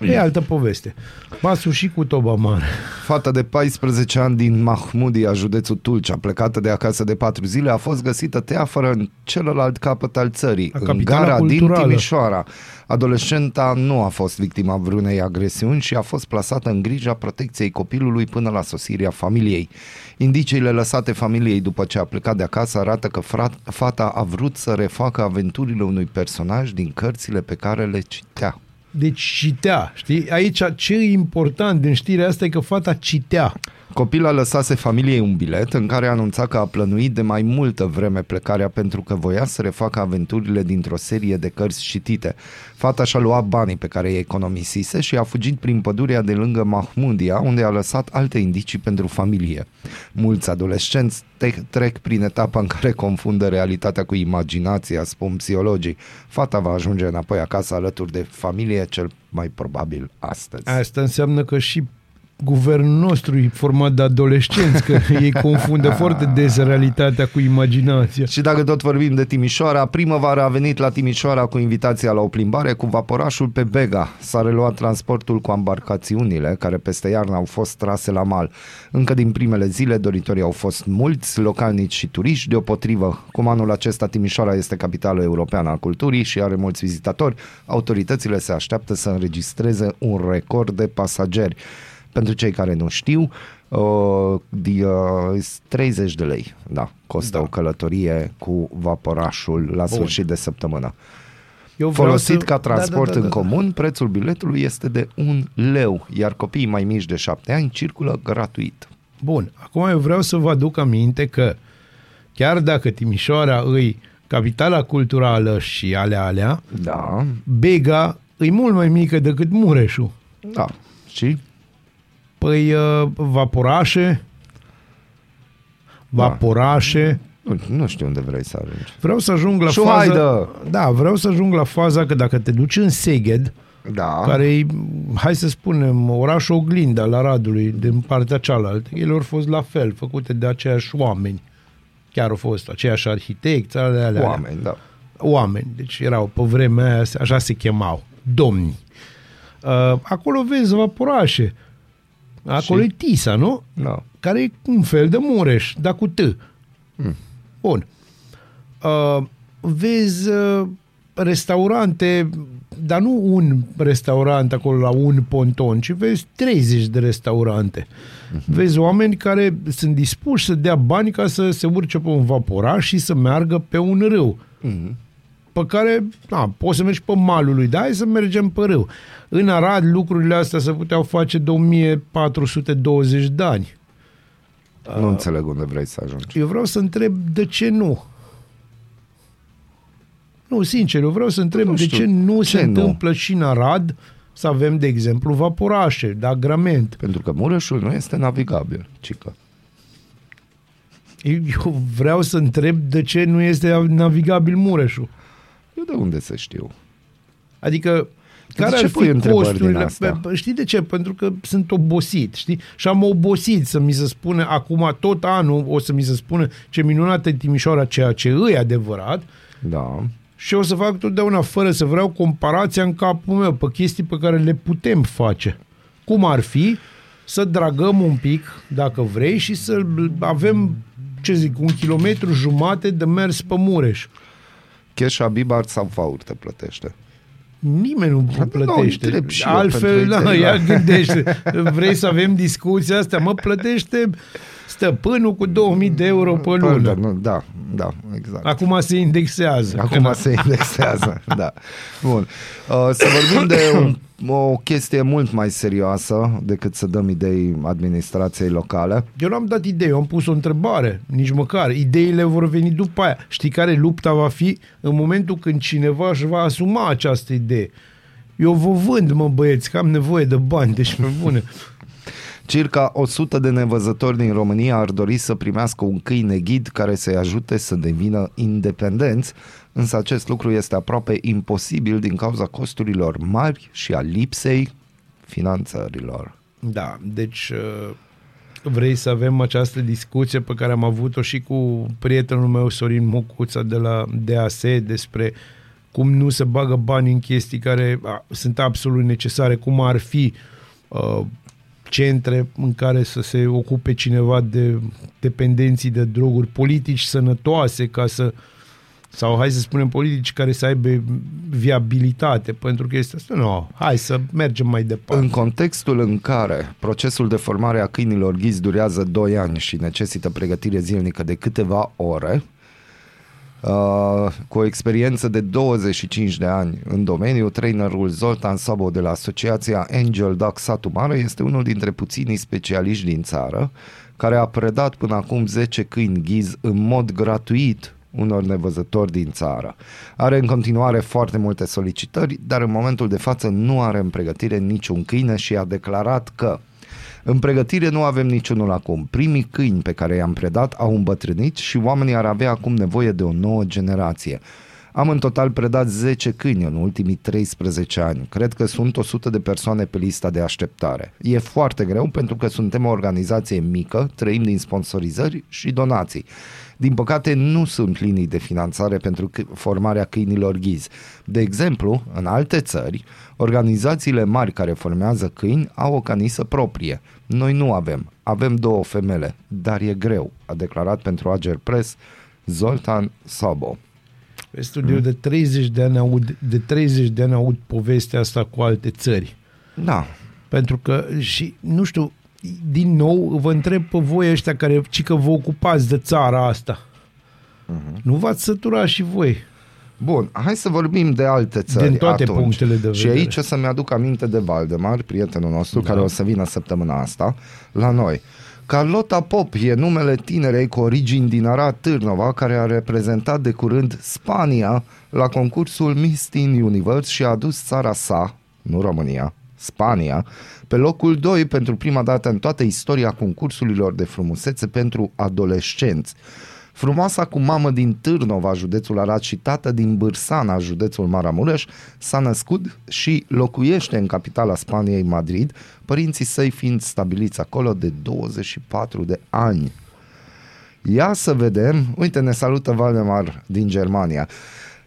E altă poveste. Basul și cu toba mare. Fata de 14 ani din Mahmudia, județul Tulcea, plecată de acasă de 4 zile, a fost găsită teafără în celălalt capăt al țării, La în capitala gara din culturală. Timișoara. Adolescenta nu a fost victima vreunei agresiuni și a fost plasată în grija protecției copilului până la sosirea familiei. Indiciile lăsate familiei după ce a plecat de acasă arată că frat, fata a vrut să refacă aventurile unui personaj din cărțile pe care le citea. Deci citea, știi? Aici ce e important din știrea asta e că fata citea. Copila lăsase familiei un bilet în care anunța că a plănuit de mai multă vreme plecarea pentru că voia să refacă aventurile dintr-o serie de cărți citite. Fata și-a luat banii pe care îi economisise și a fugit prin pădurea de lângă Mahmudia, unde a lăsat alte indicii pentru familie. Mulți adolescenți te- trec prin etapa în care confundă realitatea cu imaginația, spun psihologii. Fata va ajunge înapoi acasă alături de familie, cel mai probabil astăzi. Asta înseamnă că și guvernul nostru e format de adolescenți, că ei confundă foarte des realitatea cu imaginația. Și dacă tot vorbim de Timișoara, primăvara a venit la Timișoara cu invitația la o plimbare cu vaporașul pe Bega. S-a reluat transportul cu embarcațiunile care peste iarnă au fost trase la mal. Încă din primele zile doritorii au fost mulți, localnici și turiști, deopotrivă. Cum anul acesta Timișoara este capitală europeană a culturii și are mulți vizitatori, autoritățile se așteaptă să înregistreze un record de pasageri. Pentru cei care nu știu, uh, di, uh, 30 de lei, da, costă da. o călătorie cu vaporașul la sfârșit de săptămână. Eu vreau Folosit să- ca transport da, da, da, în da. comun, prețul biletului este de un leu, iar copiii mai mici de 7 ani circulă gratuit. Bun, acum eu vreau să vă aduc aminte că chiar dacă Timișoara îi capitala culturală și alea alea, Da, Bega e mult mai mică decât Mureșul. da. Și? Păi uh, vaporașe, Da. vaporașe. Nu, nu știu unde vrei să ajungi. Vreau să ajung la Șuhaidă! faza... Da, vreau să ajung la faza că dacă te duci în Seged, Da. care e, hai să spunem, orașul oglindă al Aradului, din partea cealaltă, ele au fost la fel, făcute de aceiași oameni. Chiar au fost aceiași arhitecți, alea, alea. Oameni, da. oameni, deci erau pe vremea aia, așa se chemau, domni. Uh, acolo vezi vaporașe. Acolo Și? e Tisa, nu? Da. Care e un fel de Mureș, dar cu T. Hmm. Bun. Uh, vezi uh, restaurante, dar nu un restaurant acolo la un ponton, ci vezi 30 de restaurante. Vezi oameni care sunt dispuși să dea bani ca să se urce pe un vaporaș și să meargă pe un râu pe care, na, poți să mergi pe malul lui, dar hai să mergem pe râu. În Arad lucrurile astea se puteau face de 1420 de ani. Nu înțeleg unde vrei să ajungi. Eu vreau să întreb de ce nu. Nu, sincer, eu vreau să întreb Nu de știu, ce nu ce se nu? întâmplă și în Arad să avem, de exemplu, vaporașe de agrament. Pentru că Mureșul nu este navigabil, cică. Eu vreau să întreb de ce nu este navigabil Mureșul. Eu de unde să știu? Adică, De care ce ar pui fi întrebări din costurile? astea? Pe- Știi de ce? Pentru că sunt obosit, știi? Și am obosit să mi se spune acum tot anul o să mi se spună ce minunată e Timișoara, ceea ce e adevărat Da. și o să fac totdeauna fără să vreau comparația în capul meu pe chestii pe care le putem face. Cum ar fi să dragăm un pic, dacă vrei, și să avem, ce zic, un kilometru jumate de mers pe Mureș. Cheșa Bibar sau Faur te plătește. Nimeni nu nu, plătește. întreb și eu Altfel, pentru da, idei, ia da. gândește. Vrei să avem discuția asta? Mă plătește stăpânul cu 2000 de euro pe Da, lună. nu, da, da, exact. Acum se indexează. Acum se indexează, da. Bun. Uh, să vorbim de un, o chestie mult mai serioasă decât să dăm idei administrației locale. Eu n-am dat idei, eu am pus o întrebare, nici măcar. Ideile vor veni după aia. Știi care lupta va fi în momentul când cineva își va asuma această idee. Eu vă vând, mă băieți, că am nevoie de bani, deci pe bune. Circa 100 de nevăzători din România ar dori să primească un câine ghid care să-i ajute să devină independenți, însă acest lucru este aproape imposibil din cauza costurilor mari și a lipsei finanțărilor. Da, deci uh, vrei să avem această discuție pe care am avut-o și cu prietenul meu Sorin Mocuța de la DAS despre cum nu se bagă bani în chestii care a, sunt absolut necesare, cum ar fi uh, centre în care să se ocupe cineva de dependenții de droguri, politici sănătoase ca să sau hai să spunem politici care să aibă viabilitate pentru că este asta. Nu, hai să mergem mai departe. În contextul în care procesul de formare a câinilor ghizi durează 2 ani și necesită pregătire zilnică de câteva ore, Uh, cu o experiență de 25 de ani în domeniu, trainerul Zoltan Sabo de la Asociația Angel Duck Satu Mare este unul dintre puținii specialiști din țară care a predat până acum 10 câini ghiz în mod gratuit unor nevăzători din țară. Are în continuare foarte multe solicitări, dar în momentul de față nu are în pregătire niciun câine și a declarat că în pregătire nu avem niciunul acum. Primii câini pe care i-am predat au îmbătrânit și oamenii ar avea acum nevoie de o nouă generație. Am în total predat 10 câini în ultimii 13 ani. Cred că sunt 100 de persoane pe lista de așteptare. E foarte greu pentru că suntem o organizație mică, trăim din sponsorizări și donații. Din păcate, nu sunt linii de finanțare pentru c- formarea câinilor ghizi. De exemplu, în alte țări, organizațiile mari care formează câini au o canisă proprie. Noi nu avem. Avem două femele, dar e greu, a declarat pentru Ager Press Zoltan Sabo. Pe studiu de 30 de ani aud, de 30 de ani aud povestea asta cu alte țări. Da, Pentru că și nu știu, din nou vă întreb pe voi ăștia care ci că vă ocupați de țara asta. Mhm. Nu v-ați săturat și voi. Bun, hai să vorbim de alte țări Din toate atunci. punctele de Și vedere. aici o să-mi aduc aminte de Valdemar, prietenul nostru, da. care o să vină săptămâna asta la noi. Carlota Pop e numele tinerei cu origini din Arad Târnova, care a reprezentat de curând Spania la concursul Miss Teen Universe și a adus țara sa, nu România, Spania, pe locul 2 pentru prima dată în toată istoria concursurilor de frumusețe pentru adolescenți. Frumoasa cu mamă din Târnova, județul Arad și tată din Bârsana, județul Maramureș, s-a născut și locuiește în capitala Spaniei, Madrid, părinții săi fiind stabiliți acolo de 24 de ani. Ia să vedem, uite ne salută Valdemar din Germania.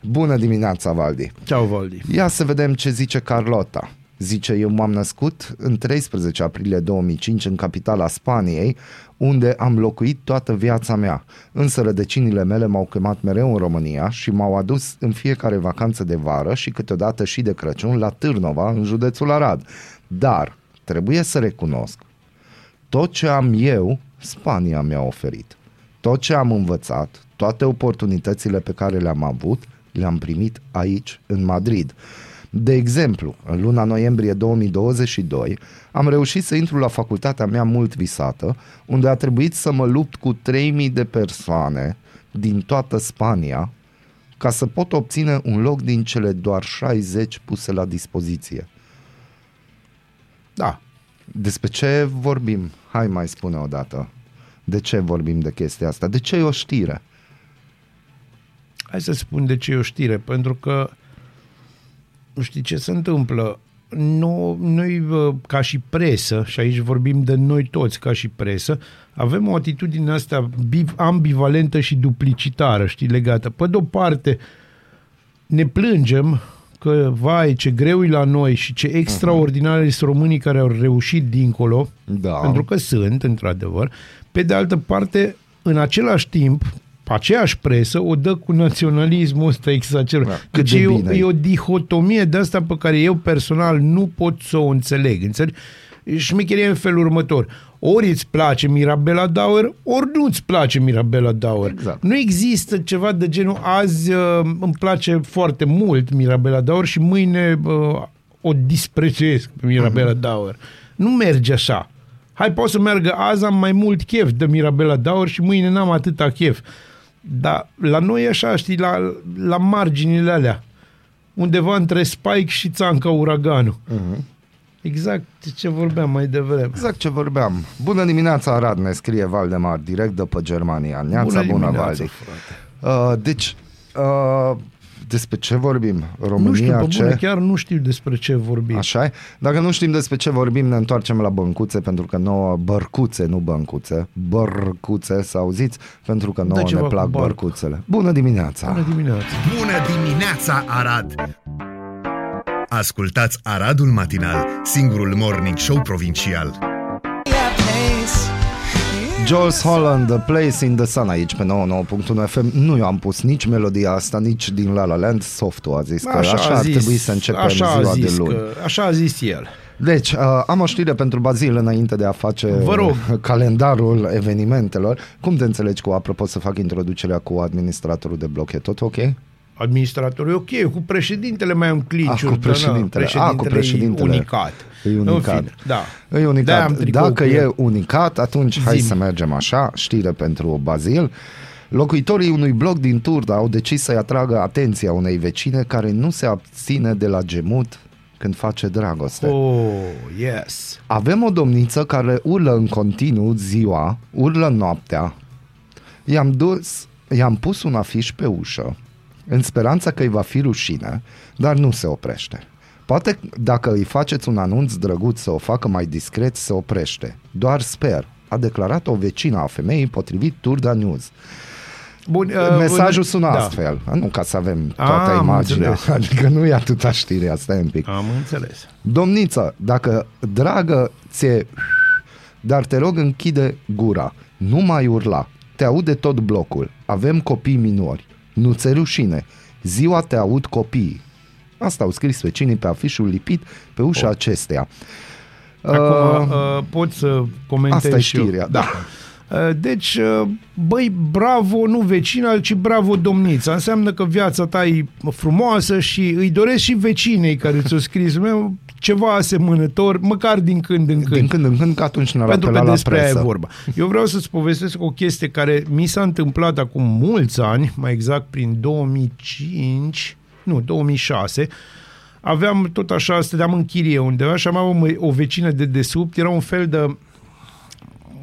Bună dimineața, Valdi! Ceau, Valdi. Ia să vedem ce zice Carlota. Zice, eu m-am născut în 13 aprilie 2005 în capitala Spaniei, unde am locuit toată viața mea. Însă rădăcinile mele m-au chemat mereu în România și m-au adus în fiecare vacanță de vară și câteodată și de Crăciun la Târnova, în județul Arad. Dar trebuie să recunosc, tot ce am eu, Spania mi-a oferit. Tot ce am învățat, toate oportunitățile pe care le-am avut, le-am primit aici, în Madrid. De exemplu, în luna noiembrie 2022 am reușit să intru la facultatea mea mult visată, unde a trebuit să mă lupt cu 3000 de persoane din toată Spania ca să pot obține un loc din cele doar 60 puse la dispoziție. Da. Despre ce vorbim? Hai mai spune o dată. De ce vorbim de chestia asta? De ce e o știre? Hai să spun de ce e o știre, pentru că știi ce se întâmplă? No, noi, bă, ca și presă, și aici vorbim de noi toți ca și presă, avem o atitudine asta biv- ambivalentă și duplicitară, știi, legată. Pe de-o parte, ne plângem că, vai, ce greu e la noi și ce extraordinare sunt românii care au reușit dincolo, Da. pentru că sunt, într-adevăr. Pe de altă parte, în același timp, aceeași presă o dă cu naționalismul ăsta exagerat. Da, Da, cât Căci de e, o, bine e. e o dihotomie de asta pe care eu personal nu pot să o înțeleg. Înțelegi? Șmecherie în felul următor. Ori îți place Mirabela Dauer, ori nu îți place Mirabela Dauer. Exact. Nu există ceva de genul azi uh, îmi place foarte mult Mirabela Dauer și mâine uh, o disprețuiesc pe Mirabela Mhm. Dauer. Nu merge așa. Hai, poate să meargă azi am mai mult chef de Mirabela Dauer și mâine n-am atâta chef. Dar la noi e așa, știi, la, la marginile alea. Undeva între Spike și Țanca Uraganul. Mhm. Exact ce vorbeam mai devreme. Exact ce vorbeam. Bună dimineața, Arad, ne scrie Valdemar, direct după Germania. Neața bună, bună dimineața, Valdi. frate. Uh, deci, uh, despre ce vorbim? România Nu știu, pe ce? bune, chiar nu știu despre ce vorbim. Așa e? Dacă nu știm despre ce vorbim, ne întoarcem la băncuțe, pentru că nouă bărcuțe, nu băncuțe, bărcuțe, să auziți, pentru că nouă ceva ne cu plac barc. bărcuțele. Bună dimineața! Bună dimineața. Bună dimineața, Arad! Ascultați Aradul Matinal, singurul morning show provincial. Jules Holland, The Place in the Sun aici pe 99.1 FM. Nu eu am pus nici melodia asta, nici din La La Land. Softul a zis că așa, așa a ar zis, trebui să începem așa a ziua zis de luni. Că, așa a zis el. Deci, uh, am o știre pentru Bazil înainte de a face Vă rog. calendarul evenimentelor. Cum te înțelegi cu, apropo, să fac introducerea cu administratorul de bloc? E tot ok? Administratorul e ok, cu președintele mai am clinciuri. Ah, cu președintele. Da, Ah, cu președintele. E unicat. E unicat. În fine, da. E De-aia unicat. am tricou Dacă cu e el. unicat, atunci hai Zi-mi. să mergem așa. Știre pentru Bazil. Locuitorii unui bloc din Turda au decis să-i atragă atenția unei vecine care nu se abține de la gemut când face dragoste. Oh, yes. Avem o domniță care urlă în continuu ziua, urlă noaptea. I-am dus, i-am pus un afiș pe ușă, în speranța că îi va fi rușine, dar nu se oprește. Poate dacă îi faceți un anunț drăguț să o facă mai discret, se oprește. Doar sper, a declarat o vecină a femeii potrivit Turda News. Bun, Mesajul în- sună da. astfel, nu ca să avem toată am imaginea, înțeles. adică nu e atâta știrea, stai un pic. Am înțeles. Domniță, dacă dragă ție, dar te rog închide gura, nu mai urla, te aude tot blocul, avem copii minori, nu ți rușine, ziua te aud copiii. Asta au scris vecinii pe afișul lipit pe ușa Oh. acesteia. Acum Uh, uh, pot să comentez asta e și eu. știrea, da. Uh, Deci, uh, băi, bravo, nu vecina, ci bravo domnița. Înseamnă că viața ta e frumoasă și îi doresc și vecinei care ți-o scris. Meu, ceva asemănător, măcar din când în când. Din când în când, că atunci ne-ar Pentru apela că la despre aia presă. e vorba. Eu vreau să-ți povestesc o chestie care mi s-a întâmplat acum mulți ani, mai exact prin 2005, nu, 2006. Aveam tot așa, stăteam în chirie undeva și aveam o, o vecină de desubt, era un fel de,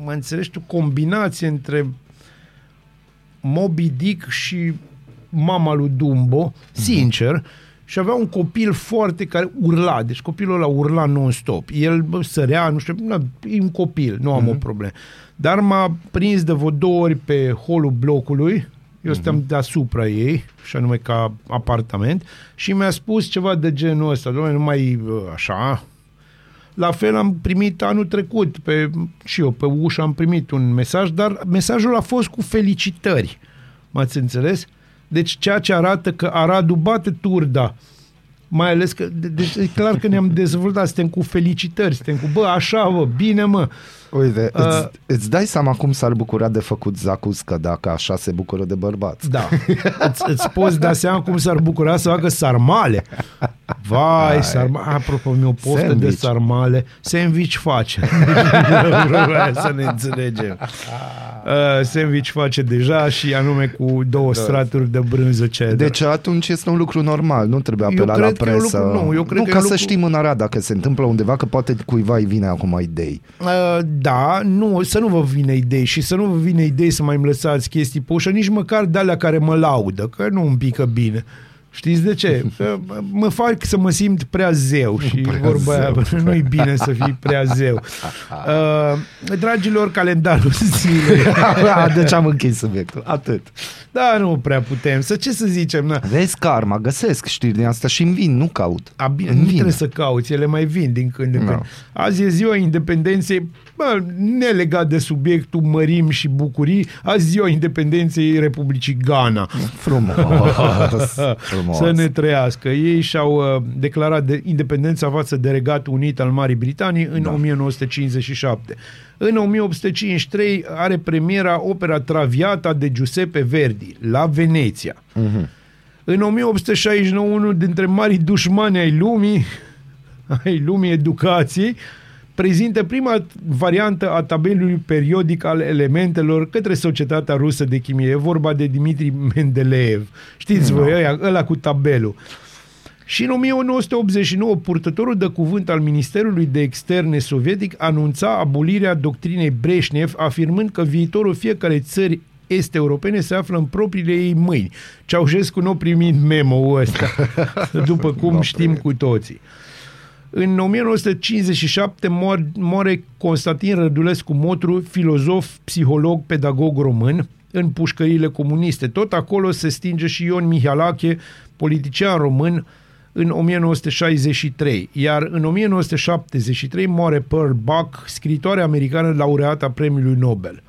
mă înțelegi tu, combinație între Moby Dick și mama lui Dumbo, sincer, și avea un copil foarte care urla, deci copilul ăla urla non-stop. El bă, sărea, nu știu, na, e un copil, nu am o problemă. Dar m-a prins de vreo două ori pe holul blocului, eu stăm deasupra ei, și anume ca apartament, și mi-a spus ceva de genul ăsta, doamne, nu mai uh, așa, la fel am primit anul trecut, pe, și eu pe ușă am primit un mesaj, dar mesajul a fost cu felicitări. M-ați înțeles? Deci ceea ce arată că Aradul bate turda, mai ales că, de- deci e clar că ne-am dezvoltat, suntem cu felicitări, suntem cu, bă, așa, bă, bine, mă. Uite, Uh, îți, îți dai seama cum s-ar bucura de făcut Zacuscă dacă așa se bucură de bărbați. Da. îți, îți poți da seama cum s-ar bucura să facă sarmale. Vai, sarmale. Apropo, mi-o poftă de Sandwich. sarmale. Sandwich face. Vreau să ne înțelegem. Uh, sandwich face deja și anume cu două da. straturi de brânză cheddar. Deci atunci este un lucru normal, nu trebuie Eu apelat la cred că e un presă. lucru- nu, eu cred nu că e ca un să lucru- știm în Arad dacă se întâmplă undeva, că poate cuiva îi vine acum idei. Uh, da, nu, să nu vă vină idei și să nu vă vină idei să mai îmi lăsați chestii pe ușă, nici măcar de alea care mă laudă, că nu îmi pică bine. Știți de ce? Că mă fac să mă simt prea zeu și Prea vorba aia, zeu. nu-i bine să fii prea zeu. Uh, dragilor, calendarul zilei. deci am închis subiectul. Atât. Da, nu prea putem. Să ce să zicem? Na. Vezi karma, găsesc știri din asta și îmi vin, nu caut. A, bine, Îmi nu vin. trebuie să cauți, ele mai vin din când în Da. când. Azi e ziua independenței, bă, nelegat de subiectul mărim și bucurii, azi e ziua independenței Republicii Ghana. Frumos. Frumos. Să ne trăiască. Ei și-au uh, declarat de independența față de Regatul Unit al Marii Britanii în da. 1957. În 1853 are premiera opera Traviata de Giuseppe Verdi la Veneția. Mhm. În 1869, unul dintre marii dușmani ai lumii, ai lumii educației, prezintă prima variantă a tabelului periodic al elementelor către societatea rusă de chimie. E vorba de Dimitri Mendeleev. Știți voi, ăia, ăla cu tabelul. Și în 1989, purtătorul de cuvânt al Ministerului de Externe sovietic anunța abolirea doctrinei Breșnev, afirmând că viitorul fiecarei țări este europene se află în propriile ei mâini. Ceaușescu nu a primit memo-ul ăsta, după cum Doamne. știm cu toții. În 1957 moare, moare Constantin Rădulescu Motru, filozof, psiholog, pedagog român, în pușcările comuniste. Tot acolo se stinge și Ion Mihalache, politician român, în 1963. Iar în 1973 moare Pearl Buck, scritoare americană laureată a premiului Nobel.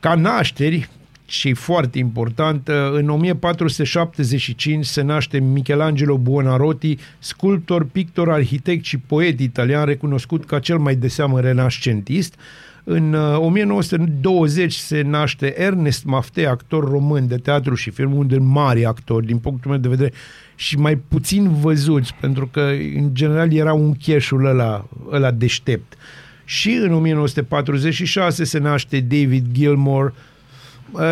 Ca nașteri, și foarte important, în 1475 se naște Michelangelo Buonarroti, sculptor, pictor, arhitect și poet italian recunoscut ca cel mai de seamă renascentist. În uh, 1920 se naște Ernest Mafte, actor român de teatru și film, unul din mari actori, din punctul meu de vedere, și mai puțin văzuți, pentru că, în general, era un cheșul ăla, ăla deștept. Și în 1946 se naște David Gilmour, Uh,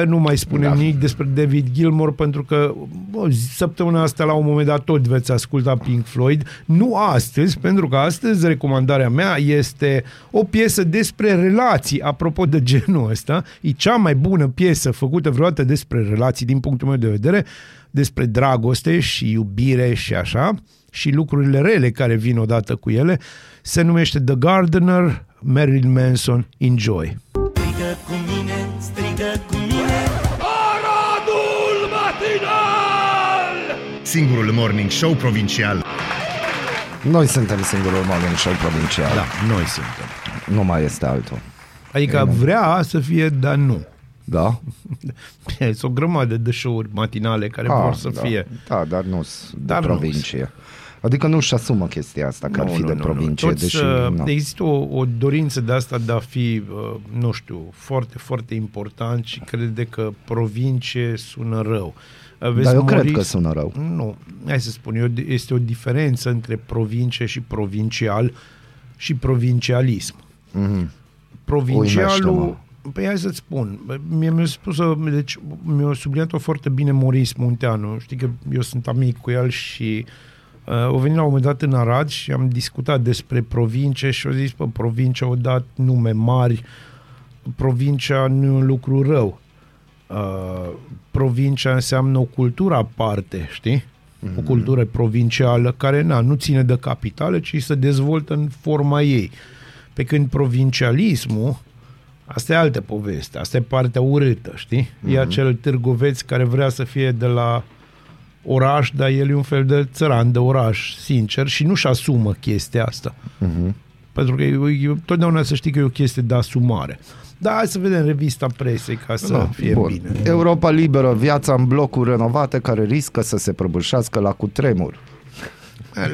nu mai spunem da. nimic despre David Gilmour pentru că bă, săptămâna asta la un moment dat tot veți asculta Pink Floyd. Nu astăzi, pentru că astăzi recomandarea mea este o piesă despre relații. Apropo de genul ăsta, e cea mai bună piesă făcută vreodată despre relații din punctul meu de vedere, despre dragoste și iubire și așa și lucrurile rele care vin odată cu ele. Se numește The Gardener, Marilyn Manson, Enjoy. Strigă cu Singurul morning show provincial. Noi suntem singurul morning show provincial. Da, noi suntem. Nu mai este altul. Adică vrea să fie, dar nu. Da? Sunt o grămadă de show-uri matinale care Ah, vor să da. fie. Da, dar nu sunt de Dar nu provincie. Adică nu-și asumă chestia asta, că ar fi de provincie, Toți, deși... uh, na. Există o, o dorință de asta de a fi, uh, nu știu, foarte, foarte important și crede că provincie sună rău. Uh, Vezi, Dar eu cred Maurice- că sună rău. Nu, hai să spun, e o- este o diferență între provincie și provincial și provincialism. Mhm. Provincialul, Uimește-mă. păi hai să-ți spun, mie mi-a spus, deci mi-a subliniat-o foarte bine Maurice Munteanu, știi că eu sunt amic cu el și uh, au venit la un moment dat în Arad și am discutat despre provincie și au zis, bă, provincia au dat nume mari, provincia nu e un lucru rău. Uh, provincia înseamnă o cultură aparte, știi? O cultură provincială care na, nu ține de capitală, ci se dezvoltă în forma ei. Pe când provincialismul, asta e altă poveste, asta e partea urâtă, știi? E acel târgoveț care vrea să fie de la oraș, dar el e un fel de țăran de oraș, sincer, și nu-și asumă chestia asta. Pentru că eu, eu, totdeauna să știi că e o chestie de asumare. Dar hai să vedem revista presei ca să Da, fie bun. bine. Europa liberă, viața în blocuri renovate care riscă să se prăbușească la cutremur.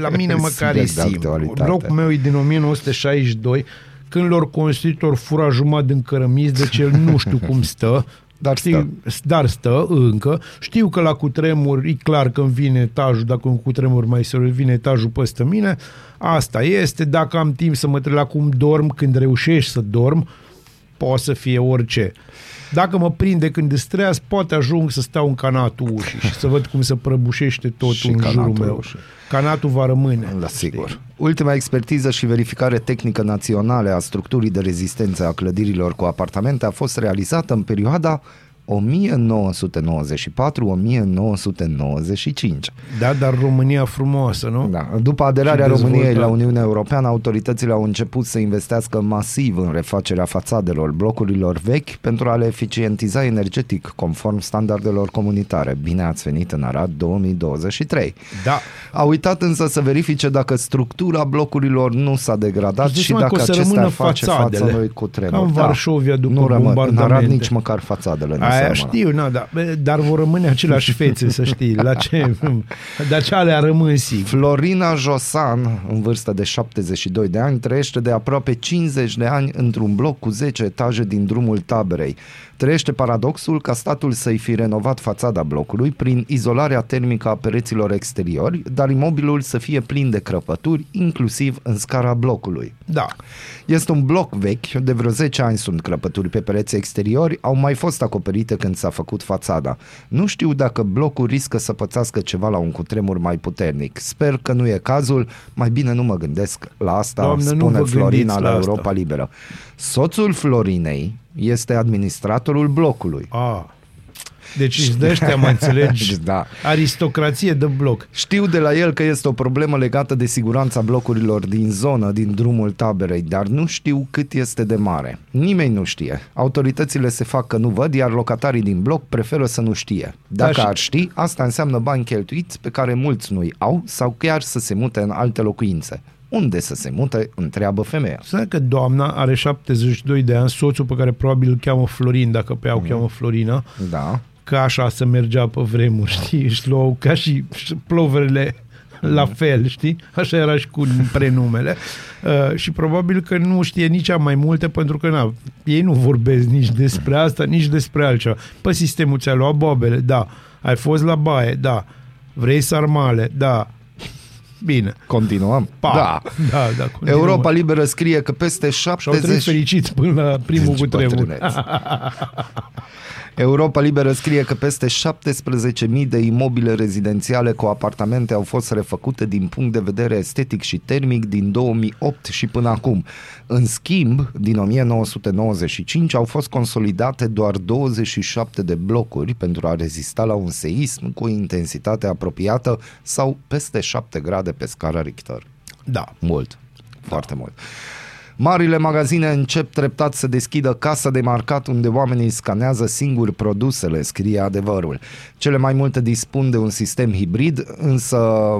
La mine măcar e Subiect de simplu. actualitate. Blocul meu e din 1962, când lor construit ori fura jumătate din cărămizi, deci el nu știu cum stă. Dar Știi, dar stă încă. Știu că la cutremur e clar că îmi vine etajul, dacă un cutremur mai serios vine etajul peste mine. Asta este. Dacă am timp să mă trec la cum dorm, când reușești să dorm, poate să fie orice. Dacă mă prinde când îți treaz, poate ajung să stau în canatul ușii și să văd cum se prăbușește totul Și în jurul canatul meu. ușii. Canatul va rămâne. La sigur. Ultima expertiză și verificare tehnică națională a structurii de rezistență a clădirilor cu apartamente a fost realizată în perioada 1994-1995. Da, dar România frumoasă, nu? Da. După aderarea Și României la dezvoltată. Uniunea Europeană, autoritățile au început să investească masiv în refacerea fațadelor blocurilor vechi pentru a le eficientiza energetic conform standardelor comunitare. Bine ați venit în Arad 2023. Da. A uitat însă să verifice dacă structura blocurilor nu s-a degradat Îți dai și seama dacă că o să acestea rămână face fațadele. față lui cu tremur. Ca în Varșovia după nu rămân. În Arad bombardamente. nici măcar fațadele nu Aia seamănă. știu, na, da, bă, dar vor rămâne aceleași fețe, să știi. La ce? Dar ce alea rămân sigur. Florina Josan, în vârstă de 72 de ani, trăiește de aproape 50 de ani într-un bloc cu 10 etaje din drumul taberei. Trăiește paradoxul ca statul să-i fi renovat fațada blocului prin izolarea termică a pereților exteriori, dar imobilul să fie plin de crăpături, inclusiv în scara blocului. Da. Este un bloc vechi, de vreo 10 ani sunt crăpături pe pereți exteriori, au mai fost acoperite când s-a făcut fațada. Nu știu dacă blocul riscă să pățească ceva la un cutremur mai puternic. Sper că nu e cazul, mai bine nu mă gândesc la asta, Doamne, nu spune vă Florina gândiți la la asta. Europa Liberă. Soțul Florinei este administratorul blocului. A. Deci îți de ăștia, mă înțelegi? Da. Aristocrație de bloc. Știu de la el că este o problemă legată de siguranța blocurilor din zonă, din drumul taberei, dar nu știu cât este de mare. Nimeni nu știe. Autoritățile se fac că nu văd, iar locatarii din bloc preferă să nu știe. Dacă Da, și- ar ști, asta înseamnă bani cheltuiți pe care mulți nu-i au sau chiar să se mute în alte locuințe. Unde să se mute, întreabă femeia. Să că doamna are 72 de ani, soțul pe care probabil îl cheamă Florin, dacă pe ea o cheamă Florina, Da. că așa se mergea pe vremuri, știi? Își luau ca și ploverele la fel, știi? Așa era și cu prenumele. Uh, și probabil că nu știe nici ea mai multe pentru că na, ei nu vorbesc nici despre asta, nici despre altceva. Pe sistemul ți-a luat bobele, da. Ai fost la baie, da. Vrei sarmale, da. Bine. Continuăm? Pa. Da. Da, da. continuăm. Europa Liberă scrie că peste Și-au trăit 70... fericiți până la primul Deci, cu tremur. bătrâneți. Europa Liberă scrie că peste 17.000 de imobile rezidențiale cu apartamente au fost refăcute din punct de vedere estetic și termic din 2008 și până acum. În schimb, din 1995 au fost consolidate doar 27 de blocuri pentru a rezista la un seism cu intensitate apropiată sau peste 7 grade pe scara Richter. Da. Mult. Foarte mult. Marile magazine încep treptat să deschidă casa de marcat unde oamenii scanează singuri produsele, scrie adevărul. Cele mai multe dispun de un sistem hibrid, însă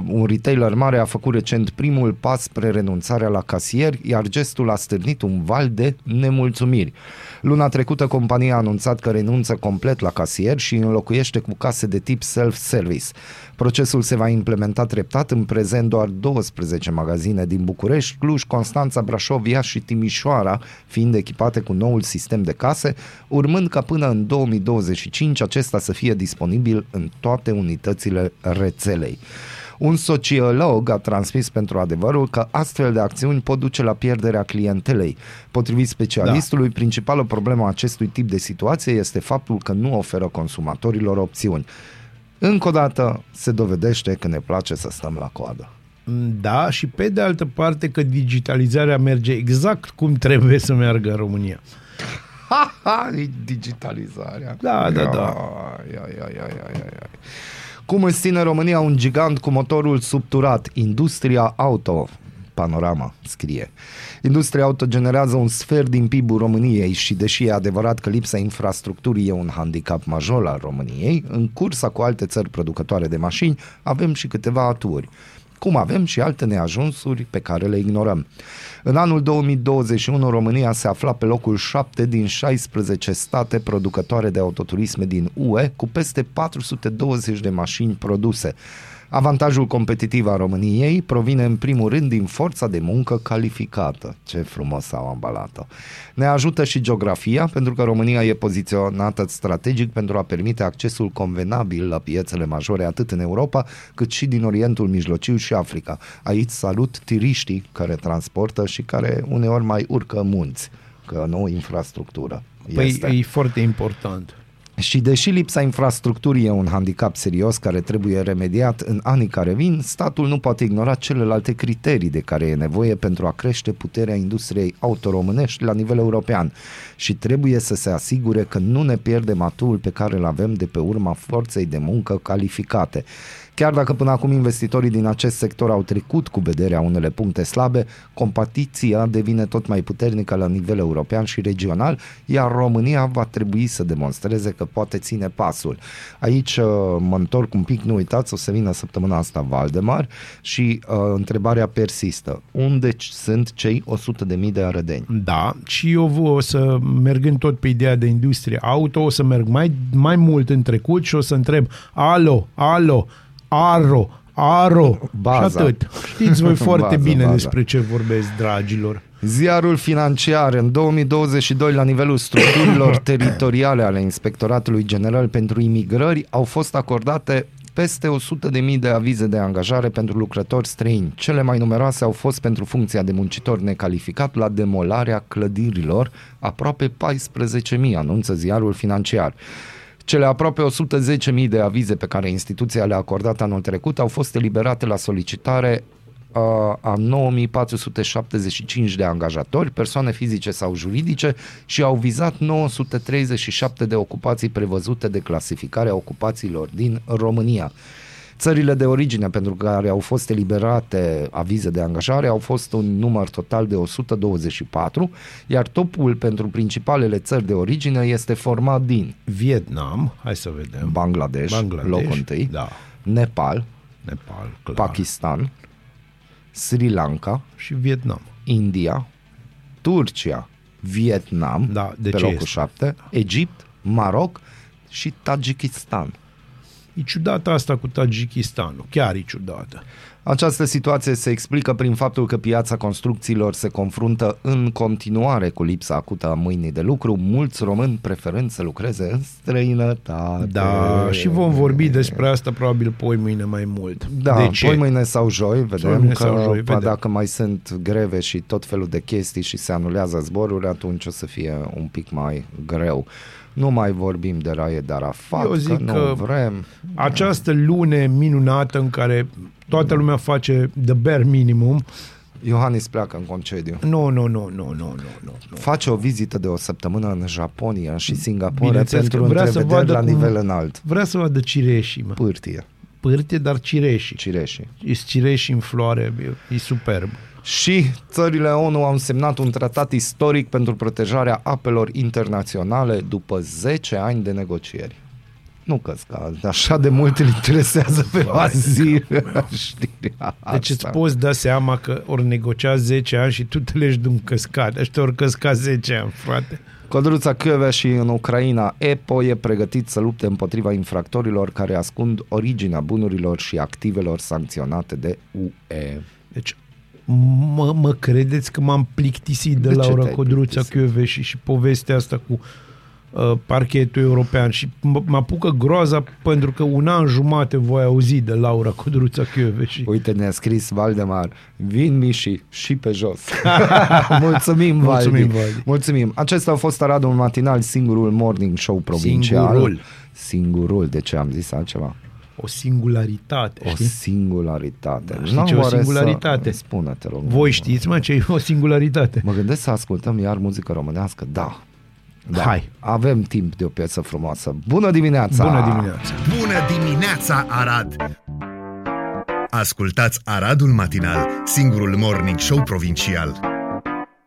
un retailer mare a făcut recent primul pas spre renunțarea la casieri, iar gestul a stârnit un val de nemulțumiri. Luna trecută compania a anunțat că renunță complet la casier și înlocuiește cu case de tip self-service. Procesul se va implementa treptat în prezent doar 12 magazine din București, Cluj, Constanța, Brașov, Iași și Timișoara, fiind echipate cu noul sistem de case, urmând ca până în 2025 acesta să fie disponibil în toate unitățile rețelei. Un sociolog a transmis pentru adevărul că astfel de acțiuni pot duce la pierderea clientelei. Potrivit specialistului, da. principală problemă a acestui tip de situație este faptul că nu oferă consumatorilor opțiuni. Încă o dată se dovedește că ne place să stăm la coadă. Da, și pe de altă parte că digitalizarea merge exact cum trebuie să meargă în România. Ha, ha, digitalizarea. Da, da, da. Ia, ia, ia, ia, ia, ia. Cum îți ține România un gigant cu motorul subturat? Industria auto. Panorama scrie. Industria auto generează un sfert din PIB-ul României și deși e adevărat că lipsa infrastructurii e un handicap major al României, în cursa cu alte țări producătoare de mașini avem și câteva aturi cum avem și alte neajunsuri pe care le ignorăm. În anul 2021, România se afla pe locul 7 din 16 state producătoare de autoturisme din UE, cu peste 420 de mașini produse. Avantajul competitiv al României provine în primul rând din forța de muncă calificată. Ce frumos au ambalat-o. Ne ajută și geografia, pentru că România e poziționată strategic pentru a permite accesul convenabil la piețele majore atât în Europa, cât și din Orientul Mijlociu și Africa. Aici salut tiriștii care transportă și care uneori mai urcă munți, că nu infrastructură. Păi este. e foarte important. Și deși lipsa infrastructurii e un handicap serios care trebuie remediat în anii care vin, statul nu poate ignora celelalte criterii de care e nevoie pentru a crește puterea industriei autoromânești la nivel european și trebuie să se asigure că nu ne pierdem atul pe care îl avem de pe urma forței de muncă calificate. Chiar dacă până acum investitorii din acest sector au trecut cu vederea unele puncte slabe, competiția devine tot mai puternică la nivel european și regional, iar România va trebui să demonstreze că poate ține pasul. Aici uh, mă întorc un pic, nu uitați, o să vină săptămâna asta Valdemar și uh, întrebarea persistă. Unde sunt cei 100.000 de arădeni? Da, și eu o să, mergând tot pe ideea de industrie auto, o să merg mai, mai mult în trecut și o să întreb, alo, alo, aro, aro, Baza. și atât. Știți voi foarte Baza, bine baza. despre ce vorbesc, dragilor. Ziarul financiar în 2022 la nivelul structurilor teritoriale ale Inspectoratului General pentru Imigrări au fost acordate peste 100.000 de avize de angajare pentru lucrători străini. Cele mai numeroase au fost pentru funcția de muncitor necalificat la demolarea clădirilor, aproape 14.000, anunță ziarul financiar. Cele aproape 110.000 de avize pe care instituția le-a acordat anul trecut au fost eliberate la solicitare uh, a 9475 de angajatori, persoane fizice sau juridice și au vizat 937 de ocupații prevăzute de clasificarea ocupațiilor din România. Țările de origine pentru care au fost eliberate avize de angajare au fost un număr total de 124, iar topul pentru principalele țări de origine este format din Vietnam, hai să vedem. Bangladesh, Bangladesh, locul întâi, da. Nepal, Nepal, clar. Pakistan, Sri Lanka, și Vietnam. India, Turcia, Vietnam, Da, de pe ce locul este? 7, Egipt, Maroc și Tajikistan. E ciudată asta cu Tajikistanul, chiar e ciudată. Această situație se explică prin faptul că piața construcțiilor se confruntă în continuare cu lipsa acută a mâinii de lucru, mulți români preferând să lucreze în străinătate. Da, și vom vorbi despre asta probabil poi mâine mai mult. Da, de ce? poi mâine sau joi, vedem mâine că sau joi, pa, vedem. dacă mai sunt greve și tot felul de chestii și se anulează zboruri, atunci o să fie un pic mai greu. Nu mai vorbim de Raie de Arafat, Eu zic că nu că vrem. Această lune minunată în care toată lumea face the bare minimum, Iohannis pleacă în concediu. nu, nu, nu, nu, nu, nu, nu. nu. Face o vizită de o săptămână în Japonia și Singapore Bineînțeles pentru că vrea să întrevederi vadă la cum- nivel înalt. Vrea să vadă cireșii, mă. Pârtie. pârte, dar cireșii. cireșii. E cireși în floare, e, e superb. Și țările ONU au semnat un tratat istoric pentru protejarea apelor internaționale după 10 ani de negocieri. Nu căsca, așa de mult îl interesează pe zi știrea Deci îți asta. poți da seama că ori negocia 10 ani și tu te legi de un căscat. Ăștia ori căscat 10 ani, frate. Codruța Chiove și în Ucraina, EPO e pregătit să lupte împotriva infractorilor care ascund originea bunurilor și activelor sancționate de UE. Deci mă, mă credeți că m-am plictisit de, De ce Laura te-ai Codruța plictisit? Chiove și, și povestea asta cu uh, parchetul european și mă, mă apucă groaza pentru că un an jumate voi auzi de Laura Codruța Chiove și Uite, ne-a scris Valdemar, vin Miși și pe jos. Mulțumim, Valdi. Mulțumim, Valdi. Mulțumim. Acesta a fost Aradul Matinal, singurul morning show provincial. Singurul. Singurul. De ce am zis altceva? o singularitate. O știi? singularitate. Da, știi N-am ce e o oare singularitate? Să... Spune, te rog. Voi știți, mă, ce e o singularitate? Mă gândesc să ascultăm iar muzică românească? Da. Da. Hai. Avem timp de o piesă frumoasă. Bună dimineața! Bună dimineața! Bună dimineața, Arad! Ascultați Aradul Matinal, singurul morning show provincial.